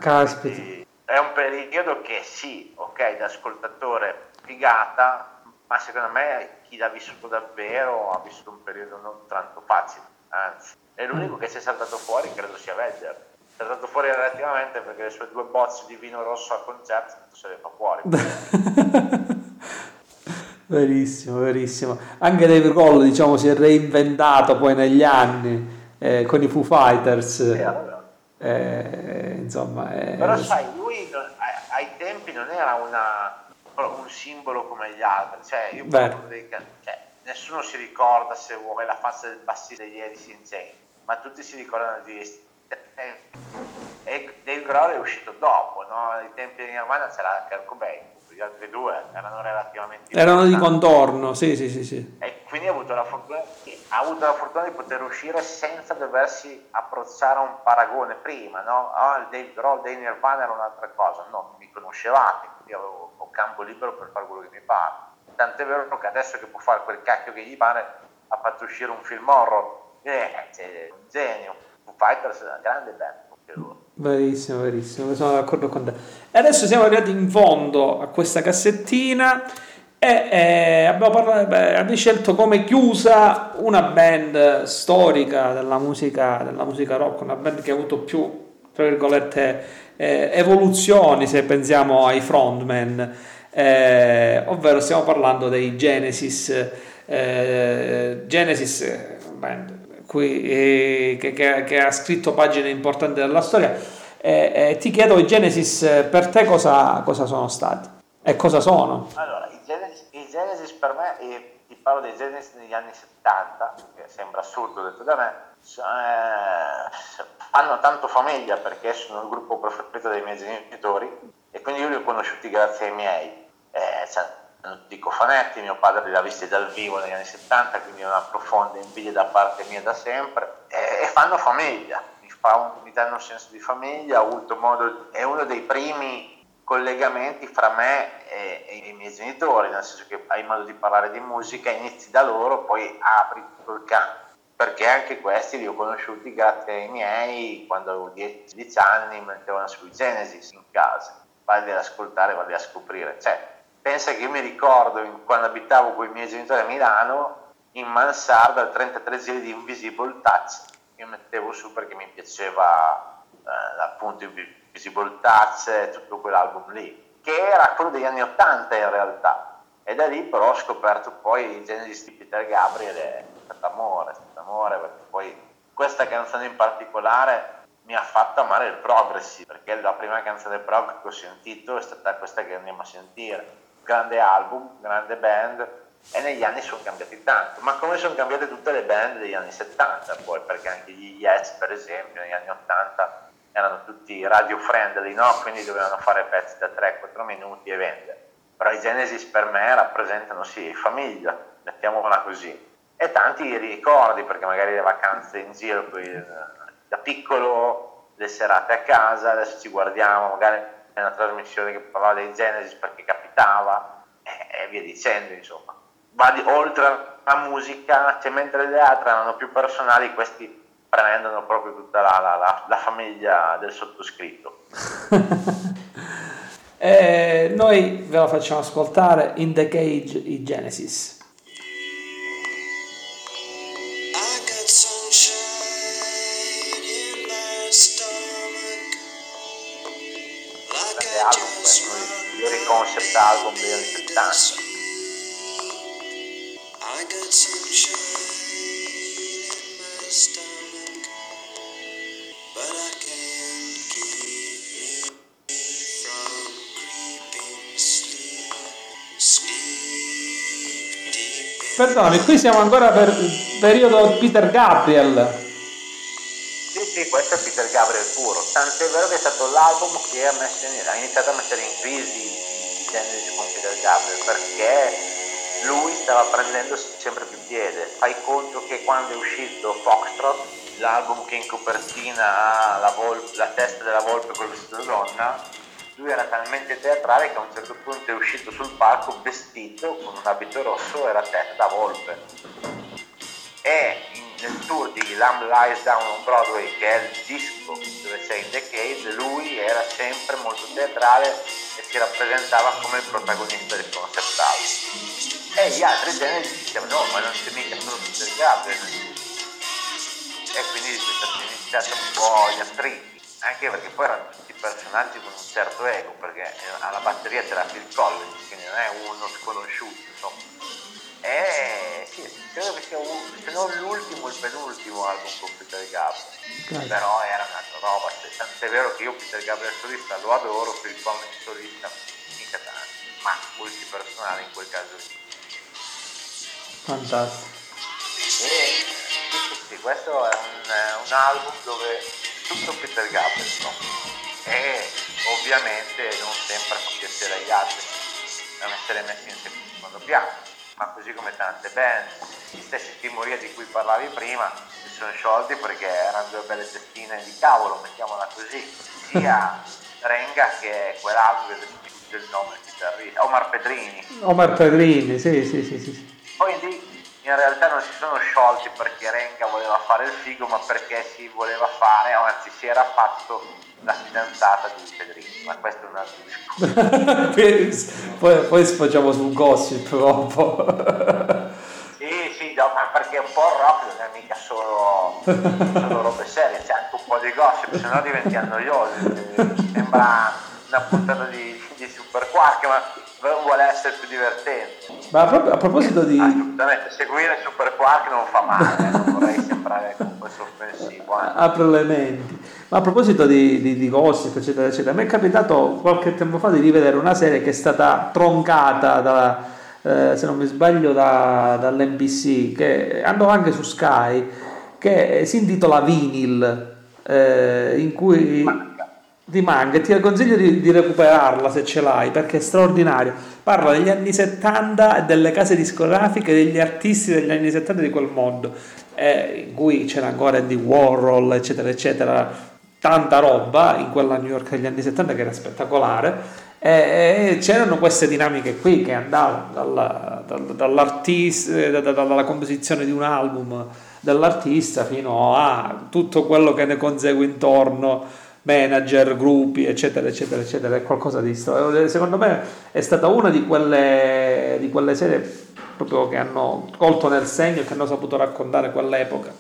È un periodo che sì, ok, da ascoltatore figata, ma secondo me chi l'ha vissuto davvero ha vissuto un periodo non tanto facile, anzi. E l'unico che si è saltato fuori credo sia Vedder. Si è saltato fuori relativamente perché le sue due bozze di vino rosso al concerto se le fa fuori. [LAUGHS] verissimo, verissimo. Anche Dave Grohl diciamo, si è reinventato poi negli anni eh, con i Foo Fighters. Eh, insomma, eh, Però sai, lui ai, tempi non era una, un simbolo come gli altri. Cioè, io dei, cioè, nessuno si ricorda se vuole la faccia del bassista di in Chains ma tutti si ricordano di e Dave Grohl è uscito dopo, no? ai tempi di Nirvana c'era Kurt Cobain, gli altri due erano relativamente erano di contorno, sì, sì, sì, sì. E quindi ha avuto, la fortuna, ha avuto la fortuna di poter uscire senza doversi approcciare a un paragone prima, no? Oh, il Dave Grohl dei Nirvana era un'altra cosa, no, mi conoscevate, quindi avevo ho campo libero per fare quello che mi pare. Tant'è vero che adesso che può fare quel cacchio che gli pare, ha fatto uscire un film horror eh, c'è un genio. Foo Fighters è una grande band. Verissimo, verissimo, sono d'accordo con te. E adesso siamo arrivati in fondo a questa cassettina e eh, abbiamo, parlato, beh, abbiamo, scelto come chiusa una band storica della musica, della musica rock, una band che ha avuto più, tra virgolette, eh, evoluzioni se pensiamo ai frontman, eh, ovvero stiamo parlando dei Genesis. Eh, Genesis, band qui, eh, che, che, che, ha scritto pagine importanti della storia. Eh, eh, ti chiedo i Genesis per te cosa, cosa, sono stati e cosa sono? Allora, i Genesis, i Genesis per me, e ti parlo dei Genesis negli anni 70, che sembra assurdo detto da me, eh, fanno tanto famiglia perché sono il gruppo preferito dei miei genitori e quindi io li ho conosciuti grazie ai miei. Eh, cioè, tutti i cofanetti, mio padre li ha visti dal vivo negli anni 70, quindi una profonda invidia da parte mia da sempre, e, fanno famiglia, mi, fa un, mi, danno un senso di famiglia, modo, è uno dei primi collegamenti fra me e, e, i miei genitori, nel senso che hai modo di parlare di musica, inizi da loro, poi apri tutto il campo perché anche questi li ho conosciuti grazie ai miei quando avevo 10 anni mettevano sui Genesis in casa. Vale ad ascoltare, vale a scoprire. Cioè, pensa che io mi ricordo quando abitavo con i miei genitori a Milano in mansarda al 33 giri di Invisible Touch io mettevo su perché mi piaceva eh, appunto Invisible Touch e tutto quell'album lì che era quello degli anni 80 in realtà e da lì però ho scoperto poi i Genesis di Peter Gabriel e amore, stato amore, perché poi questa canzone in particolare mi ha fatto amare il progressive, perché la prima canzone prog che ho sentito è stata questa che andiamo a sentire. Grande album, grande band, e negli anni sono cambiati tanto, ma come sono cambiate tutte le band degli anni 70 poi, perché anche gli Yes per esempio negli anni 80 erano tutti radio friendly, no? quindi dovevano fare pezzi da 3-4 minuti e vendere. Però i Genesis per me rappresentano sì, famiglia, mettiamola così e tanti ricordi perché magari le vacanze in giro poi, da piccolo le serate a casa adesso ci guardiamo magari è una trasmissione che parlava dei Genesis perché capitava e, e via dicendo insomma. Va di, oltre alla musica cioè, mentre le altre erano più personali questi prendono proprio tutta la, la, la, la famiglia del sottoscritto. [LAUGHS] Eh, noi ve lo facciamo ascoltare in The Cage i Genesis concept album degli anni 70. Perdonami, qui siamo ancora per il periodo Peter Gabriel. Sì, sì, questo è Peter Gabriel puro. Tant'è vero che è stato l'album ha, in, ha iniziato a mettere in crisi Genesis con Peter Gabriel perché lui stava prendendo sempre più piede. Fai conto che quando è uscito Foxtrot, l'album che in copertina ha la, volpe, la testa della volpe con il vestito donna, lui era talmente teatrale che a un certo punto è uscito sul palco vestito con un abito rosso e la testa da volpe. E in, nel tour di Lamb Lies Down on Broadway, che è il disco dove c'è in Decade, lui era sempre molto teatrale e si rappresentava come il protagonista del concept album. E gli altri generi dicevano no, ma non c'è mica solo Peter Gabriel. E quindi è iniziato un po' gli attriti, anche perché poi erano tutti personaggi con un certo ego, perché alla batteria c'era Phil Collins, quindi non è uno sconosciuto, insomma. E sì, credo che sia un, se non l'ultimo, il penultimo album con Peter Gabriel. Però era un'altra roba, tant'è vero che io Peter Gabriel solista lo adoro, per il Collins solista mica tanto, ma multipersonale in quel caso lì. Fantastico. E sì, questo è un, un, album dove tutto Peter Gabriel no? e ovviamente non sempre fa piacere agli altri, devono essere messi in secondo piano ma così come tante band, gli stessi Timoria di cui parlavi prima si sono sciolti perché erano due belle testine di cavolo, mettiamola così, sia Renga che quell'altro che del nome chitarrista, Omar Pedrini. Omar Pedrini, sì, sì, sì, sì. Poi lì in realtà non si sono sciolti perché Renga voleva fare il figo, ma perché si voleva fare, anzi si era fatto la fidanzata di Pedrini, ma questo è un altro discorso. [LAUGHS] poi, poi sfociamo sul gossip troppo. sì, sì, no, ma perché un po' il rock non è mica solo, solo robe serie, c'è anche un po' di gossip, se no diventi noiosi. Sembra una puntata di, di Super Quark, ma vuole essere più divertente. Ma a, a proposito di... Assolutamente, seguire Super Quark non fa male, eh, non [LAUGHS] vorrei sembrare comunque offensivo. Eh. Apro le menti. Ma a proposito di, di, di gossip, eccetera, eccetera, mi è capitato qualche tempo fa di rivedere una serie che è stata troncata da, eh, se non mi sbaglio, da, dall'NBC, che andò anche su Sky, che si intitola Vinyl, eh, in cui... Manca. Di manga, ti consiglio di, di, recuperarla se ce l'hai perché è straordinario. Parla degli anni 70 e delle case discografiche, degli artisti degli anni 70 di quel mondo, eh, in cui c'era ancora Andy Warhol, eccetera, eccetera, tanta roba in quella New York degli anni 70 che era spettacolare e c'erano queste dinamiche qui che andavano dalla, dall'artista, dalla composizione di un album dell'artista fino a tutto quello che ne consegue intorno, manager, gruppi, eccetera, eccetera, eccetera, è qualcosa di straordinario. Secondo me è stata una di quelle, di quelle serie proprio che hanno colto nel segno e che hanno saputo raccontare quell'epoca.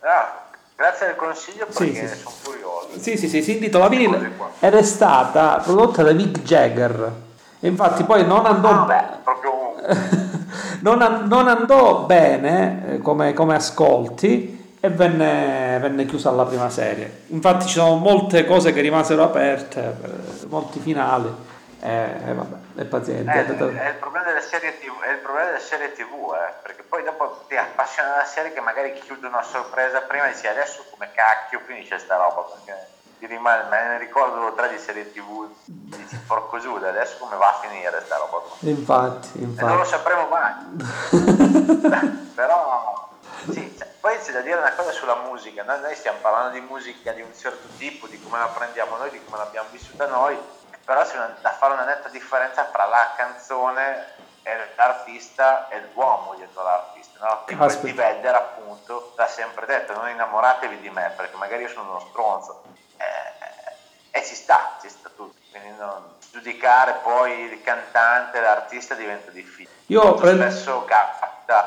Ah, grazie del consiglio perché sì, sì. sono curioso. Sì, sì, sì, si intitola Vinyl ed è stata prodotta da Mick Jagger. Infatti poi non andò... Ah, beh, proprio... [LAUGHS] non, non, andò bene eh, come, come ascolti e venne, venne, chiusa la prima serie. Infatti ci sono molte cose che rimasero aperte, eh, molti finali. E eh, eh, vabbè, è paziente. Eh, è, il problema delle serie TV, è il problema delle serie TV eh, perché poi dopo ti appassiona la serie che magari chiudono a sorpresa prima e dici adesso come cacchio finisce sta roba perché ti rimane, me ne ricordo tre di serie tv dici porco Giuda adesso come va a finire sta roba infatti, infatti. E non lo sapremo mai [LAUGHS] però sì, cioè, poi c'è da dire una cosa sulla musica noi, noi stiamo parlando di musica di un certo tipo di come la prendiamo noi di come l'abbiamo vissuta noi però c'è una, da fare una netta differenza fra la canzone e l'artista e l'uomo dietro l'artista, no? Tipo Steve Vedder appunto l'ha sempre detto, non innamoratevi di me perché magari io sono uno stronzo eh, e ci sta, ci sta tutto, quindi non, giudicare poi il cantante, l'artista diventa difficile. Io prendo... spesso capita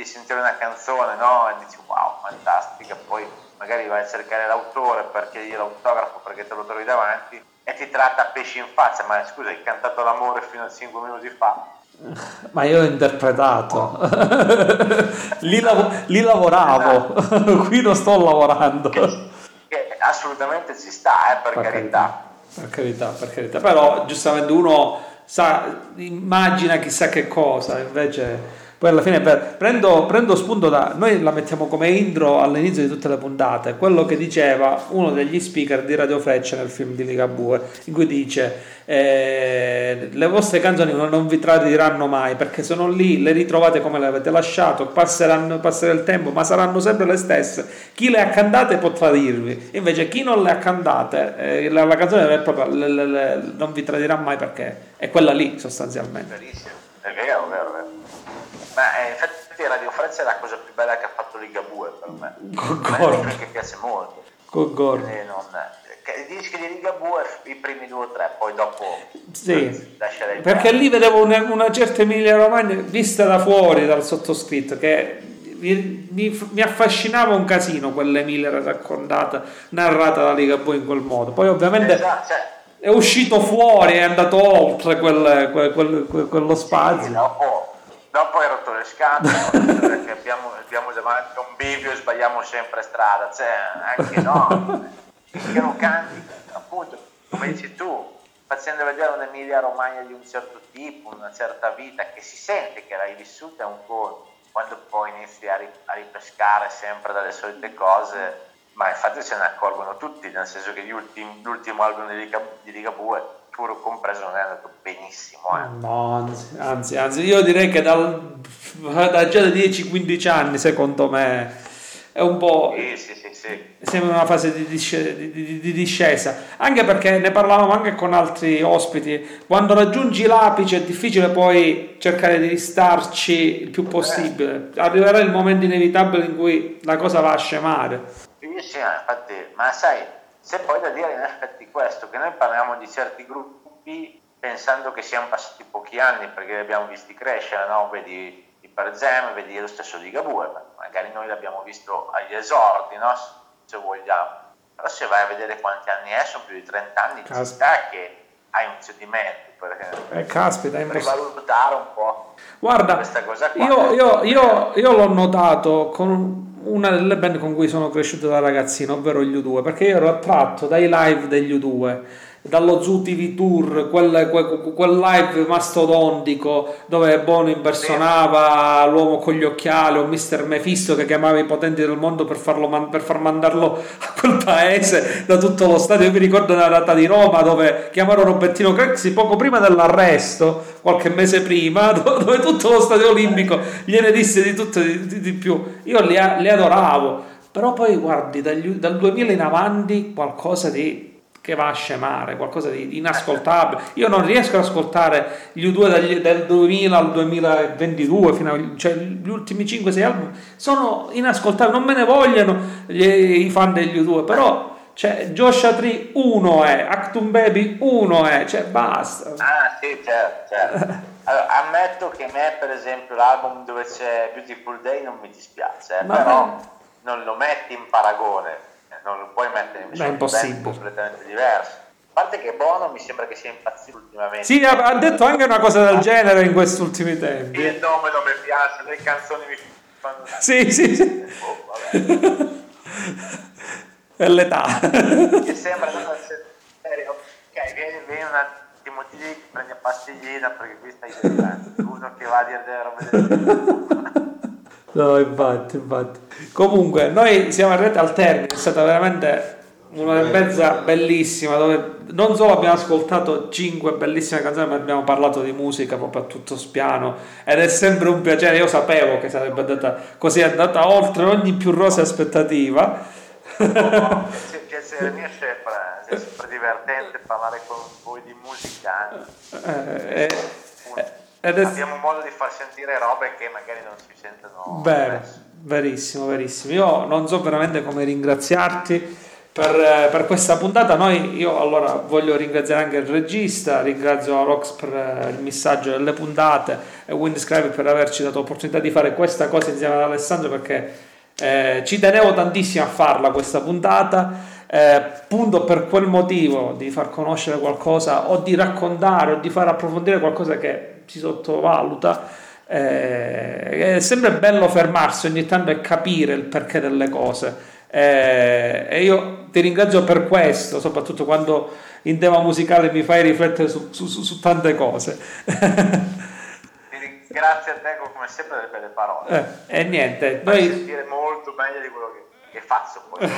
di sentire una canzone no? e dici wow, fantastica, poi magari vai a cercare l'autore per chiedere l'autografo perché te lo trovi davanti e ti tratta pesci in faccia, ma scusa, hai cantato l'amore fino a 5 minuti fa. [LAUGHS] Ma io ho interpretato, [LAUGHS] lì, lav- lì, lavoravo, esatto. [LAUGHS] qui non sto lavorando. Che, che assolutamente ci sta, eh, per, per carità. carità. Per carità, per carità. Però giustamente uno sa, immagina chissà che cosa, invece poi alla fine prendo, prendo, spunto da noi la mettiamo come intro all'inizio di tutte le puntate quello che diceva uno degli speaker di Radio Freccia nel film di Ligabue in cui dice eh, le vostre canzoni non vi tradiranno mai perché sono lì le ritrovate come le avete lasciato passerà il tempo ma saranno sempre le stesse. Chi le ha cantate può tradirvi. Invece chi non le ha cantate eh, la, la, canzone proprio le, le, non vi tradirà mai perché è quella lì sostanzialmente. È vero, vero, vero. Ma eh, infatti Radio Francia è la cosa più bella che ha fatto Ligabue per me. Concordo. Me che piace molto. Concordo. Non, I dischi di Ligabue i primi due o tre, poi dopo sì. Perché lì vedevo una, una certa Emilia Romagna vista da fuori dal sottoscritto che mi, mi, mi, affascinava un casino quell'Emilia raccontata, narrata da Ligabue in quel modo. Poi ovviamente esatto, cioè, è uscito fuori, è andato oltre quel, quel, quel, quello spazio. Sì, dopo dopo rotto le scatole perché abbiamo, abbiamo davanti un bivio e sbagliamo sempre strada cioè anche no? Che non canti appunto come dici tu facendo vedere un'Emilia Romagna di un certo tipo una certa vita che si sente che l'hai vissuta un po' quando poi inizi a, ripescare sempre dalle solite cose ma infatti se ne accorgono tutti nel senso che ultimi, l'ultimo album di, Liga, di Ligabue pure compreso non è andato benissimo. Eh. No, anzi, anzi, anzi, io direi che dal, da già da 10-15 anni, secondo me, è un po'... Sì, sì, sì, sì. Sembra una fase di, discesa, di, di, di, discesa, anche perché ne parlavamo anche con altri ospiti, quando raggiungi l'apice è difficile poi cercare di ristarci il più possibile, eh. arriverà il momento inevitabile in cui la cosa va a scemare. Sì, sì, infatti, ma sai, c'è poi da dire in effetti questo, che noi parliamo di certi gruppi pensando che siano passati pochi anni perché li abbiamo visti crescere, no? vedi i Perzem, vedi lo stesso di Gabue, magari noi l'abbiamo visto agli esordi, no? se vogliamo. Però se vai a vedere quanti anni è, sono più di 30 anni, ci sta che hai un cedimento per, eh, caspita, per valutare un po' Guarda, questa cosa qua. Io, io, io, io l'ho notato con una delle band con cui sono cresciuto da ragazzino, ovvero gli U2, perché io ero attratto dai live degli U2 dallo Zoo TV Tour, quel, quel, quel, live mastodontico dove Bono impersonava l'uomo con gli occhiali o Mr. Mephisto che chiamava i potenti del mondo per, farlo, per far mandarlo a quel paese da tutto lo stadio. Io mi ricordo una data di Roma dove chiamarono Robertino Craxi poco prima dell'arresto, qualche mese prima, [LAUGHS] dove tutto lo stadio olimpico gliene disse di tutto e di, di, di, più. Io li, li adoravo, però poi guardi dagli, dal 2000 in avanti qualcosa di che va a scemare, qualcosa di inascoltabile. Io non riesco ad ascoltare gli U2 dagli, dal 2000 al 2022, fino a, cioè gli ultimi 5-6 album sono inascoltabili, non me ne vogliono gli, i fan degli U2, però cioè, Joshua Tree 1 è, Actum Baby 1 è, cioè basta. Ah sì, certo, certo. [LAUGHS] Allora, ammetto che a me per esempio l'album dove c'è Beautiful Day non mi dispiace, eh, però non lo metti in paragone non lo puoi mettere in un band completamente diverso. A parte che Bono mi sembra che sia impazzito ultimamente. Sì, ha, ha detto anche una cosa del genere in questi ultimi tempi. Il nome non mi piace, le canzoni mi fanno... [LAUGHS] Sì, sì, sì. Oh, È l'età. Mi sembra una serio. Ok, vieni, vieni un attimo lì, prendi una pastiglina perché qui stai uno che va a dire delle robe del No, infatti, infatti. Comunque, noi siamo arrivati al termine, è stata veramente una e mezza bellissima, dove non solo abbiamo ascoltato cinque bellissime canzoni, ma abbiamo parlato di musica proprio a tutto spiano ed è sempre un piacere. Io sapevo che sarebbe andata così, è andata oltre ogni più rosa aspettativa. No, piacere mio è sempre divertente parlare con voi di musica. Eh, eh, ed è... abbiamo modo di far sentire robe che magari non si sentono Vero, verissimo verissimo. Io non so veramente come ringraziarti per, per, questa puntata. Noi io allora voglio ringraziare anche il regista ringrazio Rox per il messaggio delle puntate e Windscribe per averci dato l'opportunità di fare questa cosa insieme ad Alessandro perché eh, ci tenevo tantissimo a farla questa puntata. Eh, appunto per quel motivo di far conoscere qualcosa o di raccontare o di far approfondire qualcosa che si sottovaluta. Eh, è sempre bello fermarsi ogni tanto e capire il perché delle cose. Eh, e io ti ringrazio per questo, soprattutto quando in tema musicale mi fai riflettere su, su, su, su tante cose. Grazie a te come sempre per le parole. Eh, e niente, noi... sentire molto meglio di quello che, che faccio [LAUGHS] poi.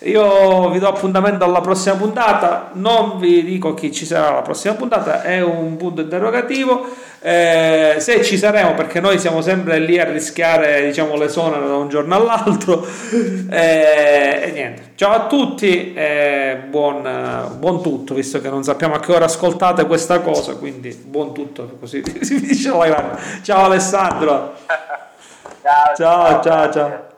Io vi do appuntamento alla prossima puntata, non vi dico chi ci sarà la prossima puntata, è un punto interrogativo. Eh, se ci saremo, perché noi siamo sempre lì a rischiare diciamo, le sonore da un giorno all'altro. [LAUGHS] Eh, e niente, ciao a tutti e buon, buon, tutto, visto che non sappiamo a che ora ascoltate questa cosa, quindi buon tutto, così [LAUGHS] si dice Ciao Alessandro. [LAUGHS] ciao, ciao. ciao. ciao. ciao.